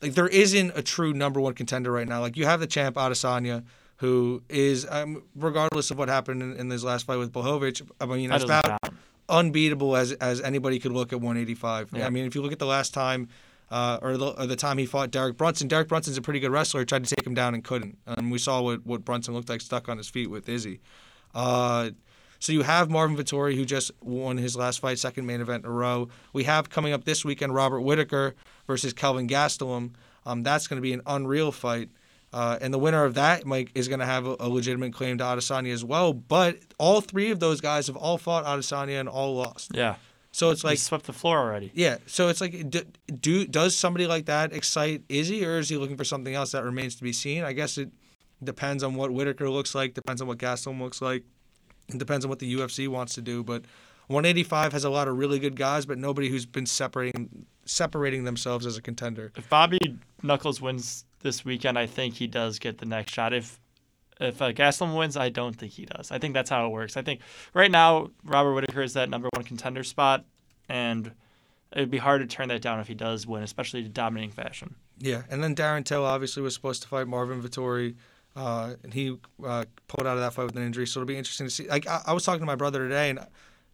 like there isn't a true number one contender right now. Like you have the champ Adesanya, who is, um, regardless of what happened in, in his last fight with Blachowicz, I mean, That that's about. Unbeatable as as anybody could look at 185. Yeah. I mean, if you look at the last time. Uh, or, the, or the time he fought Derek Brunson. Derek Brunson's a pretty good wrestler. Tried to take him down and couldn't. And we saw what, what Brunson looked like stuck on his feet with Izzy. Uh, so you have Marvin Vettori, who just won his last fight, second main event in a row. We have coming up this weekend Robert Whitaker versus Kelvin Gastelum. Um, that's going to be an unreal fight. Uh, and the winner of that Mike, is going to have a, a legitimate claim to Adesanya as well. But all three of those guys have all fought Adesanya and all lost. Yeah, So it's like like, swept the floor already. yeah. So it's like, do, do does somebody like that excite Izzy, or is he looking for something else that remains to be seen? I guess it depends on what Whitaker looks like, depends on what Gastelum looks like, it depends on what the UFC wants to do. But 185 has a lot of really good guys, but nobody who's been separating separating themselves as a contender. If Bobby Knuckles wins this weekend, I think he does get the next shot. If if uh, Gastelum wins, I don't think he does. I think that's how it works. I think right now Robert Whitaker is that number one contender spot, and it'd be hard to turn that down if he does win, especially in dominating fashion. Yeah, and then Darren Till obviously was supposed to fight Marvin Vettori, uh, and he uh, pulled out of that fight with an injury. So it'll be interesting to see. Like I, I was talking to my brother today, and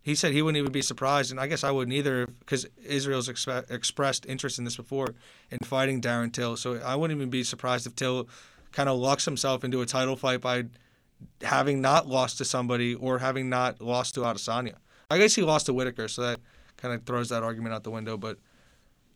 he said he wouldn't even be surprised, and I guess I wouldn't either, because Israel's expressed interest in this before in fighting Darren Till. So I wouldn't even be surprised if Till kind of locks himself into a title fight by having not lost to somebody or having not lost to Adesanya. I guess he lost to Whitaker, so that kind of throws that argument out the window. But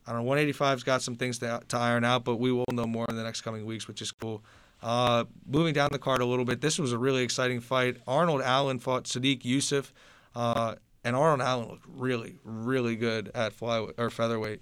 I don't know, 185's got some things to, to iron out, but we will know more in the next coming weeks, which is cool. Uh, moving down the card a little bit, this was a really exciting fight. Arnold Allen fought Sodiq Yusuff, uh, and Arnold Allen looked really, really good at flyweight or featherweight.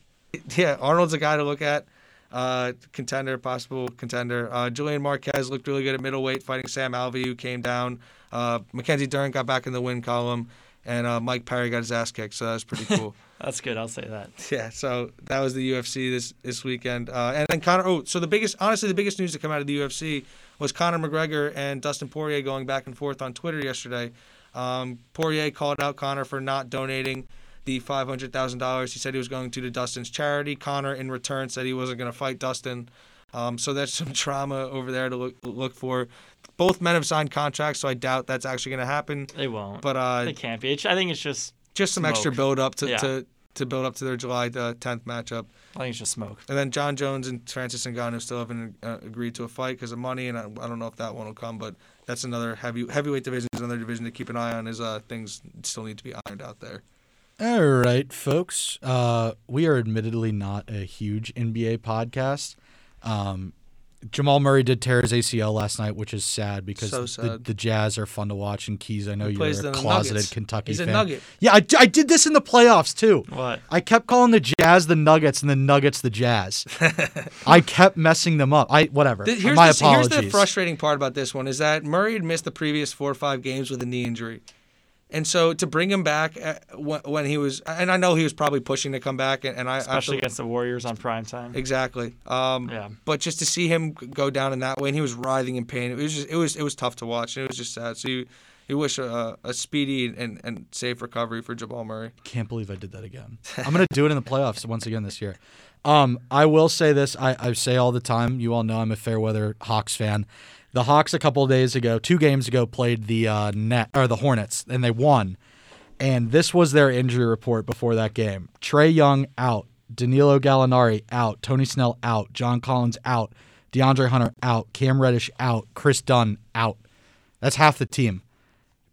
Yeah, Arnold's a guy to look at uh, contender, possible contender. Uh, Julian Marquez looked really good at middleweight, fighting Sam Alvey, who came down. Uh, Mackenzie Dern got back in the win column, and uh, Mike Perry got his ass kicked, so that was pretty cool. That's good. I'll say that. yeah, so that was the UFC this this weekend, uh, and then Conor. Oh, so the biggest, honestly, the biggest news to come out of the UFC was Conor McGregor and Dustin Poirier going back and forth on Twitter yesterday. Um, Poirier called out Conor for not donating the $500,000 he said he was going to to Dustin's charity. Conor, in return, said he wasn't going to fight Dustin. Um, so there's some trauma over there to look, look for. Both men have signed contracts, so I doubt that's actually going to happen. They won't. But uh, they can't be. I think it's just. just some smoke. extra build up to, Yeah. to, to build up to their July uh, 10th matchup. I think it's just smoke. And then Jon Jones and Francis Ngannou still haven't uh, agreed to a fight because of money, and I, I don't know if that one will come, but that's another heavy heavyweight division is another division to keep an eye on. As uh, things still need to be ironed out there. All right, folks. Uh, we are admittedly not a huge NBA podcast. Um, Jamal Murray did tear his ACL last night, which is sad because So The, sad. the Jazz are fun to watch. And Keys, I know you're a closeted Nuggets. Kentucky He's a fan. Nugget. Yeah, I, I did this in the playoffs too. What? I kept calling the Jazz the Nuggets and the Nuggets the Jazz. I kept messing them up. I whatever. The- here's, My the, here's apologies. the frustrating part about this one is that Murray had missed the previous four or five games with a knee injury. And so to bring him back uh, when, when he was, and I know he was probably pushing to come back, and, and I I Especially feel- against the Warriors on prime time. exactly. Um, Yeah. But just to see him go down in that way, and he was writhing in pain. It was just, it was, it was tough to watch, and it was just sad. So you, you wish a, a speedy and, and safe recovery for Jamal Murray. Can't believe I did that again. I'm gonna do it in the playoffs once again this year. Um, I will say this. I, I say all the time. You all know I'm a fair weather Hawks fan. The Hawks a couple of days ago, two games ago, played the uh, net or the Hornets, and they won. And this was their injury report before that game: Trae Young out, Danilo Gallinari out, Tony Snell out, John Collins out, DeAndre Hunter out, Cam Reddish out, Kris Dunn out. That's half the team.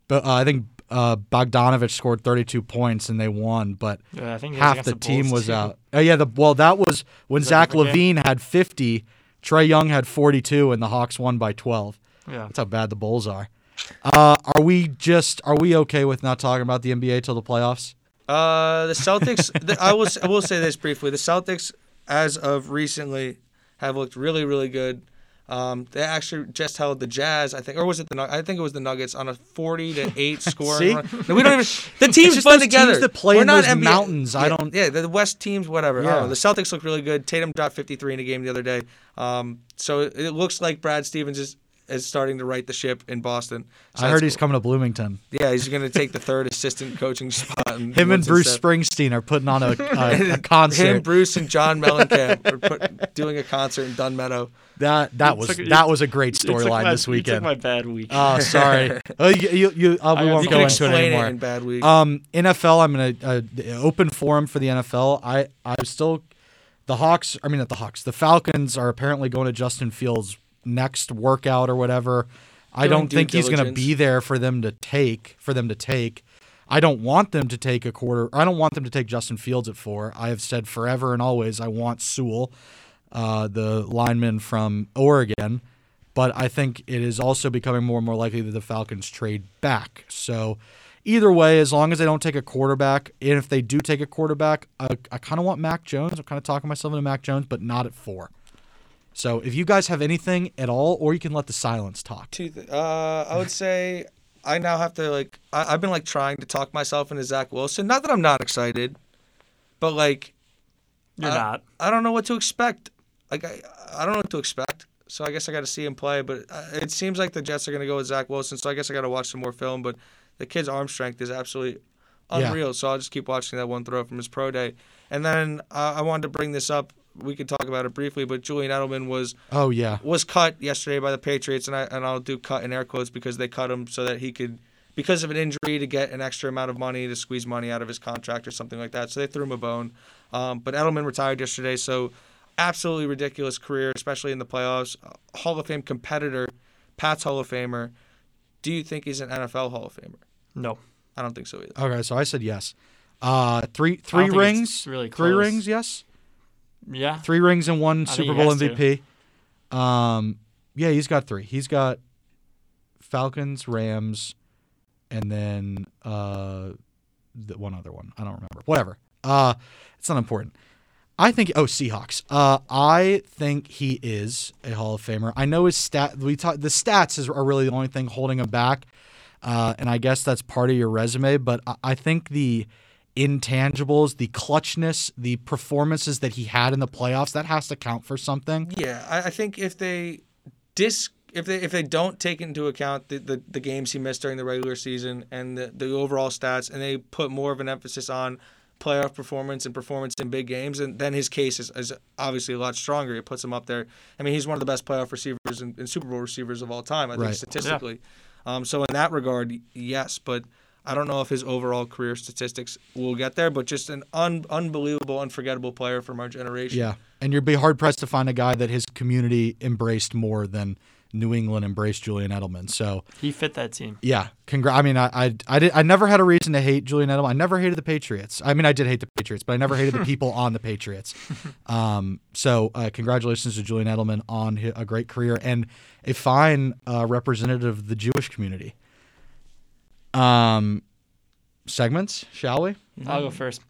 But uh, I think uh, Bogdanovich scored 32 points and they won, but Yeah, I think half the, the team was too. out. Oh yeah, the well that was when Was Zach different game? LaVine had 50, Trae Young had 42, and the Hawks won by 12. Yeah. That's how bad the Bulls are. Uh, are we just are we okay with not talking about the NBA till the playoffs? Uh, the Celtics. the, I will. I will say this briefly. The Celtics, as of recently, have looked really, really good. Um, they actually just held the Jazz, I think, or was it the? I think it was the Nuggets on a forty to eight score. See? No, we don't even. The teams those together. teams that play We're in not those NBA mountains. I don't- Yeah, the West teams, whatever. Yeah. know. The Celtics look really good. Tatum dropped fifty three in a game the other day. Um, so it looks like Brad Stevens is is starting to right the ship in Boston. So I heard he's cool. coming to Bloomington. Yeah, he's going to take the third assistant coaching spot. in Him and Bruce Step. Springsteen are putting on a, a, a concert. Him, Bruce, and John Mellencamp are put, doing a concert in Dunn Meadow. that that You was took- you- that was a great storyline my- this You took weekend. my bad week. Oh, sorry. oh, you, you, you, uh, we I- won't You go into it explain it, anymore. in bad week. Um, NFL, I'm gonna uh, open forum for the NFL. I I'm still the Hawks. I mean, not the Hawks. The Falcons are apparently going to Justin Fields' next workout or whatever. I don't think he's going to be there for them to take. For them to take. I don't want them to take a quarter. I don't want them to take Justin Fields at four. I have said forever and always I want Sewell, uh, the lineman from Oregon. But I think it is also becoming more and more likely that the Falcons trade back. So either way, as long as they don't take a quarterback, and if they do take a quarterback, I, I kind of want Mac Jones. I'm kind of talking myself into Mac Jones, but not at four. So if you guys have anything at all, or you can let the silence talk. Two th- uh, I would say I now have to like I, I've been like trying to talk myself into Zach Wilson. Not that I'm not excited, but like You're I- not. I don't know what to expect. Like I, I don't know what to expect. So I guess I got to see him play. But uh, it seems like the Jets are going to go with Zach Wilson. So I guess I got to watch some more film. But the kid's arm strength is absolutely Yeah. unreal. So I'll just keep watching that one throw from his pro day. And then uh, I wanted to bring this up. We could talk about it briefly, but Julian Edelman was Oh yeah. was cut yesterday by the Patriots, and I and I'll do cut in air quotes because they cut him so that he could, because of an injury, to get an extra amount of money to squeeze money out of his contract or something like that. So they threw him a bone. Um, but Edelman retired yesterday, so absolutely ridiculous career, especially in the playoffs. Hall of Fame competitor, Pat's Hall of Famer. Do you think he's an NFL Hall of Famer? No. I don't think so either. Okay, so I said yes. Uh, three three rings. really three close. rings. Yes. Yeah. Three rings and one Super Bowl has to. MVP. Um, yeah, he's got three. He's got Falcons, Rams, and then uh, the one other one. I don't remember. Whatever. Uh, it's not important. I think. Oh, Seahawks. Uh, I think he is a Hall of Famer. I know his stat. We talk. The stats is, are really the only thing holding him back. Uh, and I guess that's part of your resume. But I, I think the intangibles, the clutchness, the performances that he had in the playoffs, that has to count for something. Yeah, I, I think if they dis if they if they don't take into account the, the, the games he missed during the regular season and the, the overall stats and they put more of an emphasis on playoff performance and performance in big games and then his case is, is obviously a lot stronger. It puts him up there. I mean he's one of the best playoff receivers and, and Super Bowl receivers of all time, I think Right. statistically. Um, so in that regard, yes, but I don't know if his overall career statistics will get there, but just an un- unbelievable, unforgettable player from our generation. Yeah. And you'd be hard pressed to find a guy that his community embraced more than New England embraced Julian Edelman. So He fit that team. yeah, congra- I mean, I, I, I, did, I never had a reason to hate Julian Edelman. I never hated the Patriots. I mean, I did hate the Patriots, but I never hated the people on the Patriots. Um, so uh, congratulations to Julian Edelman on a great career and a fine uh, representative of the Jewish community. Um, segments, shall we? I'll go first.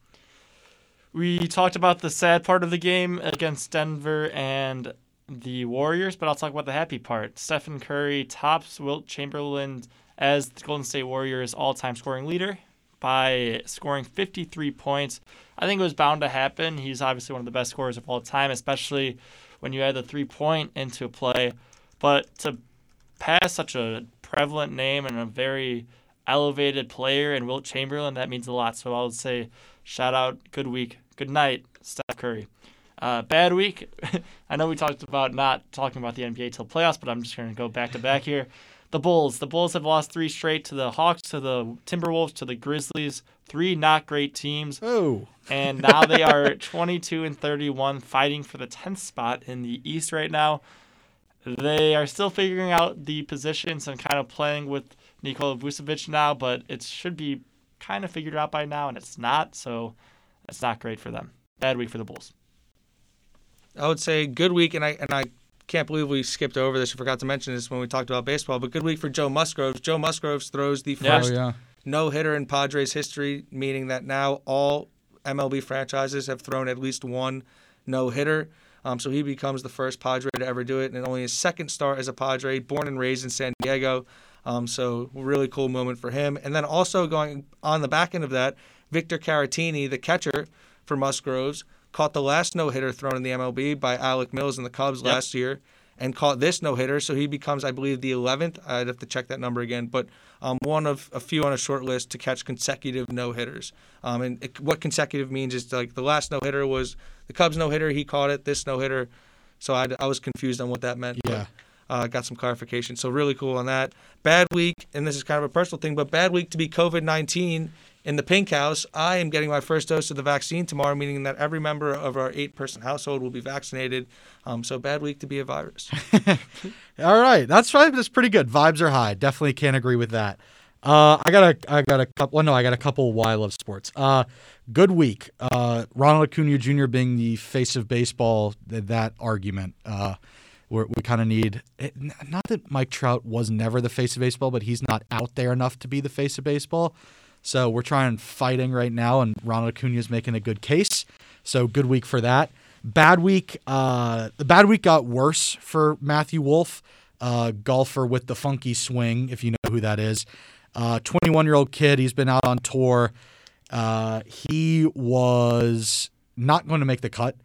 We talked about the sad part of the game against Denver and the Warriors, but I'll talk about the happy part. Stephen Curry tops Wilt Chamberlain as the Golden State Warriors all-time scoring leader by scoring 53 points. I think it was bound to happen. He's obviously one of the best scorers of all time, especially when you add the three-point into play. But to pass such a prevalent name and a very elevated player in Wilt Chamberlain, that means a lot. So I would say shout out, good week, good night, Steph Curry. Uh, bad week. I know we talked about not talking about the NBA till playoffs, but I'm just going to go back to back here. The Bulls. The Bulls have lost three straight to the Hawks, to the Timberwolves, to the Grizzlies. Three not great teams Oh, and now they are 22 and 31 fighting for the 10th spot in the east right now they are still figuring out the positions and kind of playing with Nikola Vucevic now but it should be kind of figured out by now and it's not so it's not great for them bad week for the bulls I would say good week, and I and I can't believe we skipped over this. We forgot to mention this when we talked about baseball, but good week for Joe Musgroves. Joe Musgroves throws the Yeah. oh first yeah. no hitter in Padres history, meaning that now all MLB franchises have thrown at least one no hitter. Um, so he becomes the first Padre to ever do it, and only his second start as a Padre, born and raised in San Diego. Um, so really cool moment for him. And then also going on the back end of that, Victor Caratini, the catcher for Musgroves, caught the last no hitter thrown in the MLB by Alec Mills in the Cubs Yep. last year, and caught this no hitter. So he becomes, I believe, the 11th. I'd have to check that number again, but um, one of a few on a short list to catch consecutive no hitters. Um, and it, what consecutive means is like the last no hitter was the Cubs no hitter. He caught it. This no hitter. So I, I was confused on what that meant. but, Yeah. Uh, got some clarification. So really cool on that. Bad week, and this is kind of a personal thing, but bad week to be COVID 19 in the pink house. I am getting my first dose of the vaccine tomorrow, meaning that every member of our eight person household will be vaccinated. Um, so bad week to be a virus. All right, that's right. That's pretty good. Vibes are high. Definitely can't agree with that. Uh, I got a, I got a couple. Well, no, I got a couple. Why I love sports. Uh, good week. Uh, Ronald Acuna Jr. being the face of baseball. th- That argument. Uh, where we kind of need it, not that Mike Trout was never the face of baseball, but he's not out there enough to be the face of baseball. So we're trying fighting right now, and Ronald Acuna is making a good case. So good week for that. Bad week. Uh, the bad week got worse for Matthew Wolff, uh, golfer with the funky swing, if you know who that is. Uh, 21 year old kid. He's been out on tour. Uh, he was not going to make the cut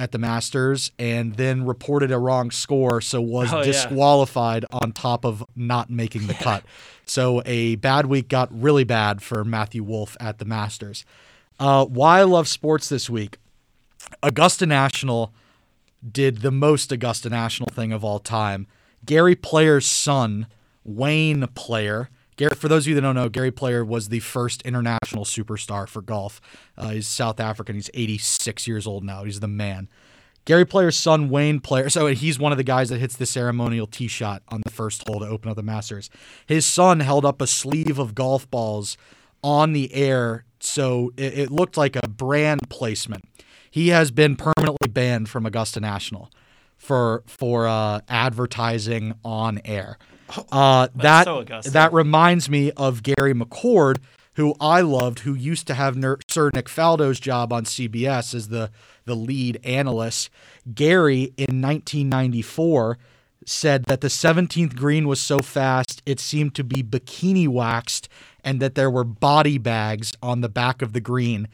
at the Masters and then reported a wrong score, so was Oh, yeah. disqualified on top of not making the cut. So a bad week got really bad for Matthew Wolff at the Masters. Uh, why I love sports this week Augusta National did the most Augusta National thing of all time. Gary Player's son, Wayne Player. Gary, for those of you that don't know, Gary Player was the first international superstar for golf. Uh, he's South African. He's 86 years old now. He's the man. Gary Player's son, Wayne Player. So he's one of the guys that hits the ceremonial tee shot on the first hole to open up the Masters. His son held up a sleeve of golf balls on the air, so it, it looked like a brand placement. He has been permanently banned from Augusta National for for uh, advertising on air. Uh, that so that reminds me of Gary McCord, who I loved, who used to have Ner- Sir Nick Faldo's job on CBS as the the lead analyst. Gary in 1994 said that the 17th green was so fast it seemed to be bikini waxed and that there were body bags on the back of the green.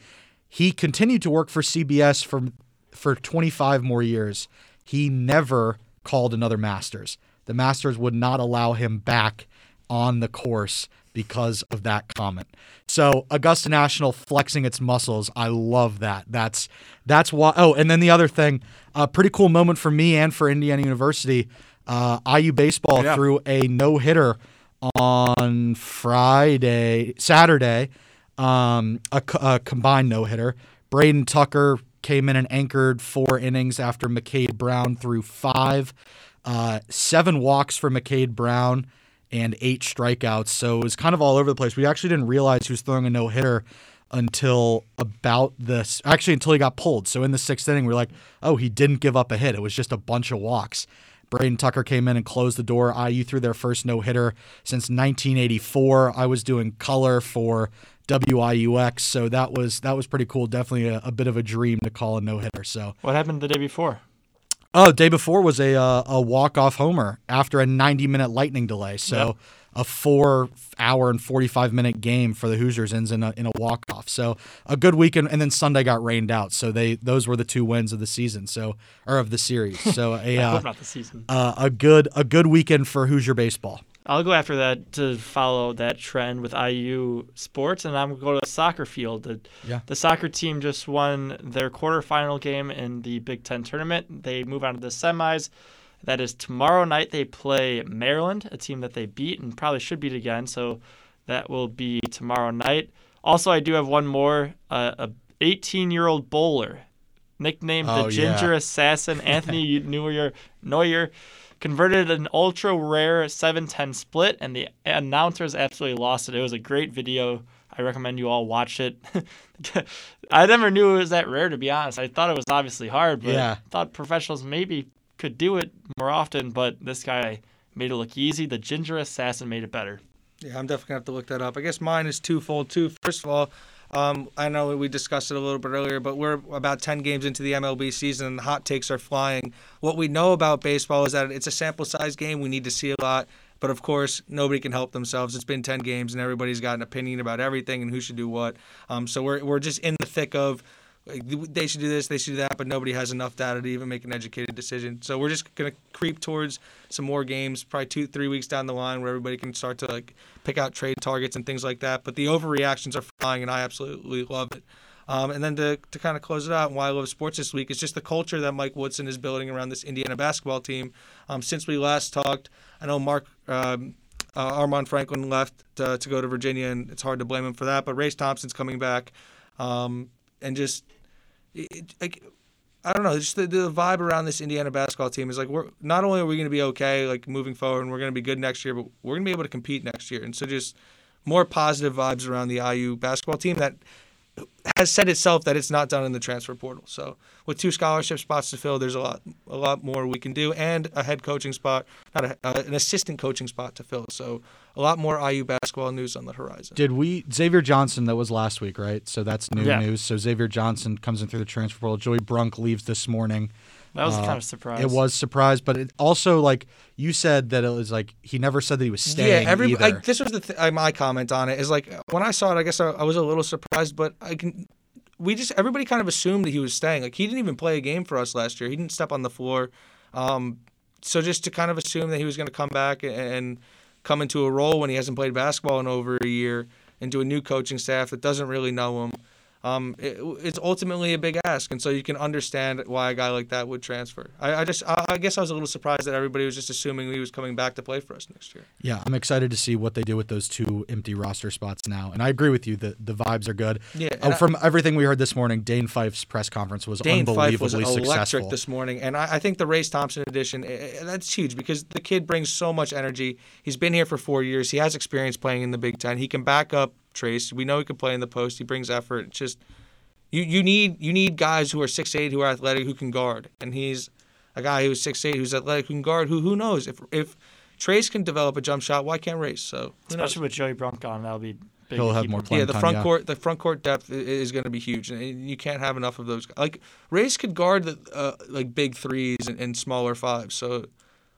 He continued to work for CBS for for 25 more years. He never called another Masters. The Masters would not allow him back on the course because of that comment. So Augusta National flexing its muscles. I love that. That's that's why. Oh, and then the other thing, a pretty cool moment for me and for Indiana University. Uh, IU baseball Yeah. threw a no hitter on Friday, Saturday, um, a, a combined no hitter. Braden Tucker came in and anchored four innings after McCade Brown threw five, uh, seven walks for McCade Brown, and eight strikeouts. So it was kind of all over the place. We actually didn't realize he was throwing a no hitter until about this, actually, until he got pulled. So in the sixth inning, we are like, oh, he didn't give up a hit. It was just a bunch of walks. Braden Tucker came in and closed the door. IU threw their first no hitter since 1984. I was doing color for WIUX, so that was that was pretty cool. Definitely a, a bit of a dream to call a no hitter. So, What happened the day before? oh, day before was a uh, a walk off homer after a 90 minute lightning delay. So. Yep. A four hour and 45 minute game for the Hoosiers ends in a, in a walk off. So a good weekend. And then Sunday got rained out. So they those were the two wins of the season. So, or of the series. So a, uh, the season. uh, a good a good weekend for Hoosier baseball. I'll go after that to follow that trend with IU sports, and I'm going to go to the soccer field. The, Yeah. the soccer team just won their quarterfinal game in the Big Ten tournament. They move on to the semis. That is tomorrow night. They play Maryland, a team that they beat and probably should beat again. So that will be tomorrow night. Also, I do have one more. Uh, a 18 year old bowler, nicknamed Oh, the yeah. Ginger Assassin, Anthony Neuer, Neuer, converted an ultra rare 710 split, and the announcers absolutely lost it. It was a great video. I recommend you all watch it. I never knew it was that rare, to be honest. I thought it was obviously hard, but Yeah. thought professionals maybe could do it more often, but this guy made it look easy. The Ginger Assassin made it better. Yeah, I'm definitely gonna have to look that up. I guess mine is twofold too. First of all, um, I know we discussed it a little bit earlier, but we're about 10 games into the MLB season and the hot takes are flying. What we know about baseball is that it's a sample size game. We need to see a lot. But of course, nobody can help themselves. It's been 10 games and everybody's got an opinion about everything and who should do what. Um, so we're, we're just in the thick of like, they should do this, they should do that, but nobody has enough data to even make an educated decision. So we're just gonna creep towards some more games, probably two, three weeks down the line, where everybody can start to like pick out trade targets and things like that. But the overreactions are flying, and I absolutely love it. Um, and then to, to kind of close it out, and why I love sports this week is just the culture that Mike Woodson is building around this Indiana basketball team. Um, since we last talked, I know Mark um, uh, Armaan Franklin left to, to go to Virginia, and it's hard to blame him for that. But Race Thompson's coming back, um, and just it, like I don't know, just the, the vibe around this Indiana basketball team is like we're not only are we going to be okay like moving forward and we're going to be good next year, but we're going to be able to compete next year. And so just more positive vibes around the IU basketball team that has said itself that it's not done in the transfer portal. So with two scholarship spots to fill, there's a lot a lot more we can do, and a head coaching spot, not a, uh, an assistant coaching spot to fill. So a lot more IU basketball news on the horizon. Did we Xavier Johnson? That was last week, right? So that's new Yeah. news. So Xavier Johnson comes in through the transfer portal. Joey Brunk leaves this morning. That was Uh, kind of surprise. It was surprise, but it also like you said that it was like he never said that he was staying. yeah, every either. like this was the th- uh, my comment on it is like when I saw it, I guess I, I was a little surprised, but I can. We just everybody kind of assumed that he was staying. Like he didn't even play a game for us last year. He didn't step on the floor. Um, so just to kind of assume that he was going to come back and, and come into a role when he hasn't played basketball in over a year into a new coaching staff that doesn't really know him. Um, it, it's ultimately a big ask, and so you can understand why a guy like that would transfer. I, I just, I, I guess, I was a little surprised that everybody was just assuming he was coming back to play for us next year. Yeah, I'm excited to see what they do with those two empty roster spots now. And I agree with you that the vibes are good. Yeah, Oh, and I- from everything we heard this morning, Dane Fife's press conference was Dane Fife was unbelievably electric successful. this morning, and I, I think the Race Thompson edition eh, eh, that's huge because the kid brings so much energy. He's been here for four years. He has experience playing in the Big Ten. He can back up Trace. We know he can play in the post. He brings effort. It's just you you need you need guys who are six eight who are athletic who can guard, and he's a guy who's six eight who's athletic who can guard. Who who knows if if Trayce can develop a jump shot, why can't Race? So who knows? especially with Joey Brunk on. That'll be big. He'll have more him. playing yeah, the time, front yeah. court, the front court depth is going to be huge, and you can't have enough of those. Like Race could guard the uh, like big threes and, and smaller fives, so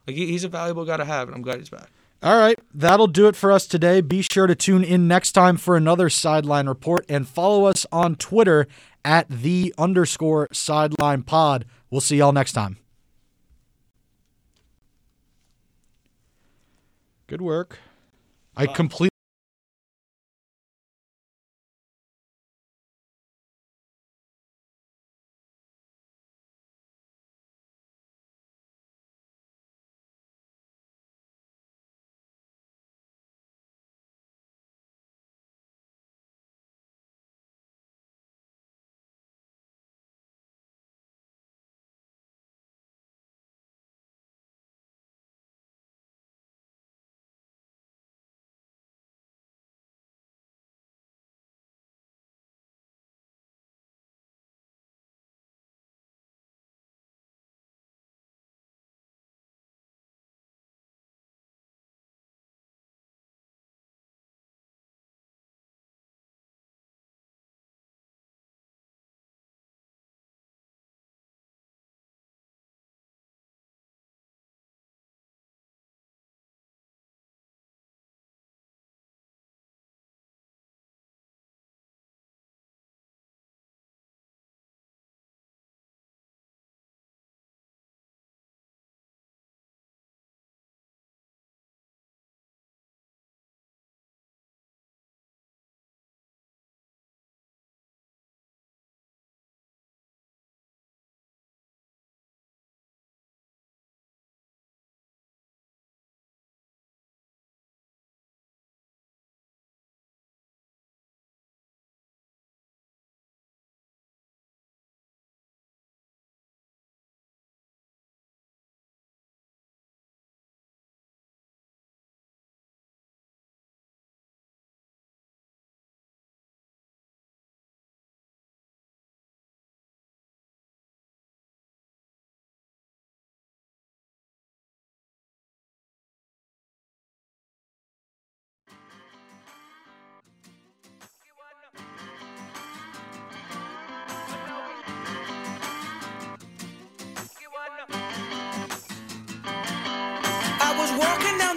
like he, he's a valuable guy to have, and I'm glad he's back. All right, that'll do it for us today. Be sure to tune in next time for another sideline report and follow us on Twitter at the underscore sideline pod. We'll see y'all next time. Good work. I uh, completely.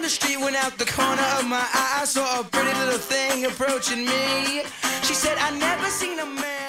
The street when out the corner of my eye I saw a pretty little thing approaching me. She said, I never seen a man.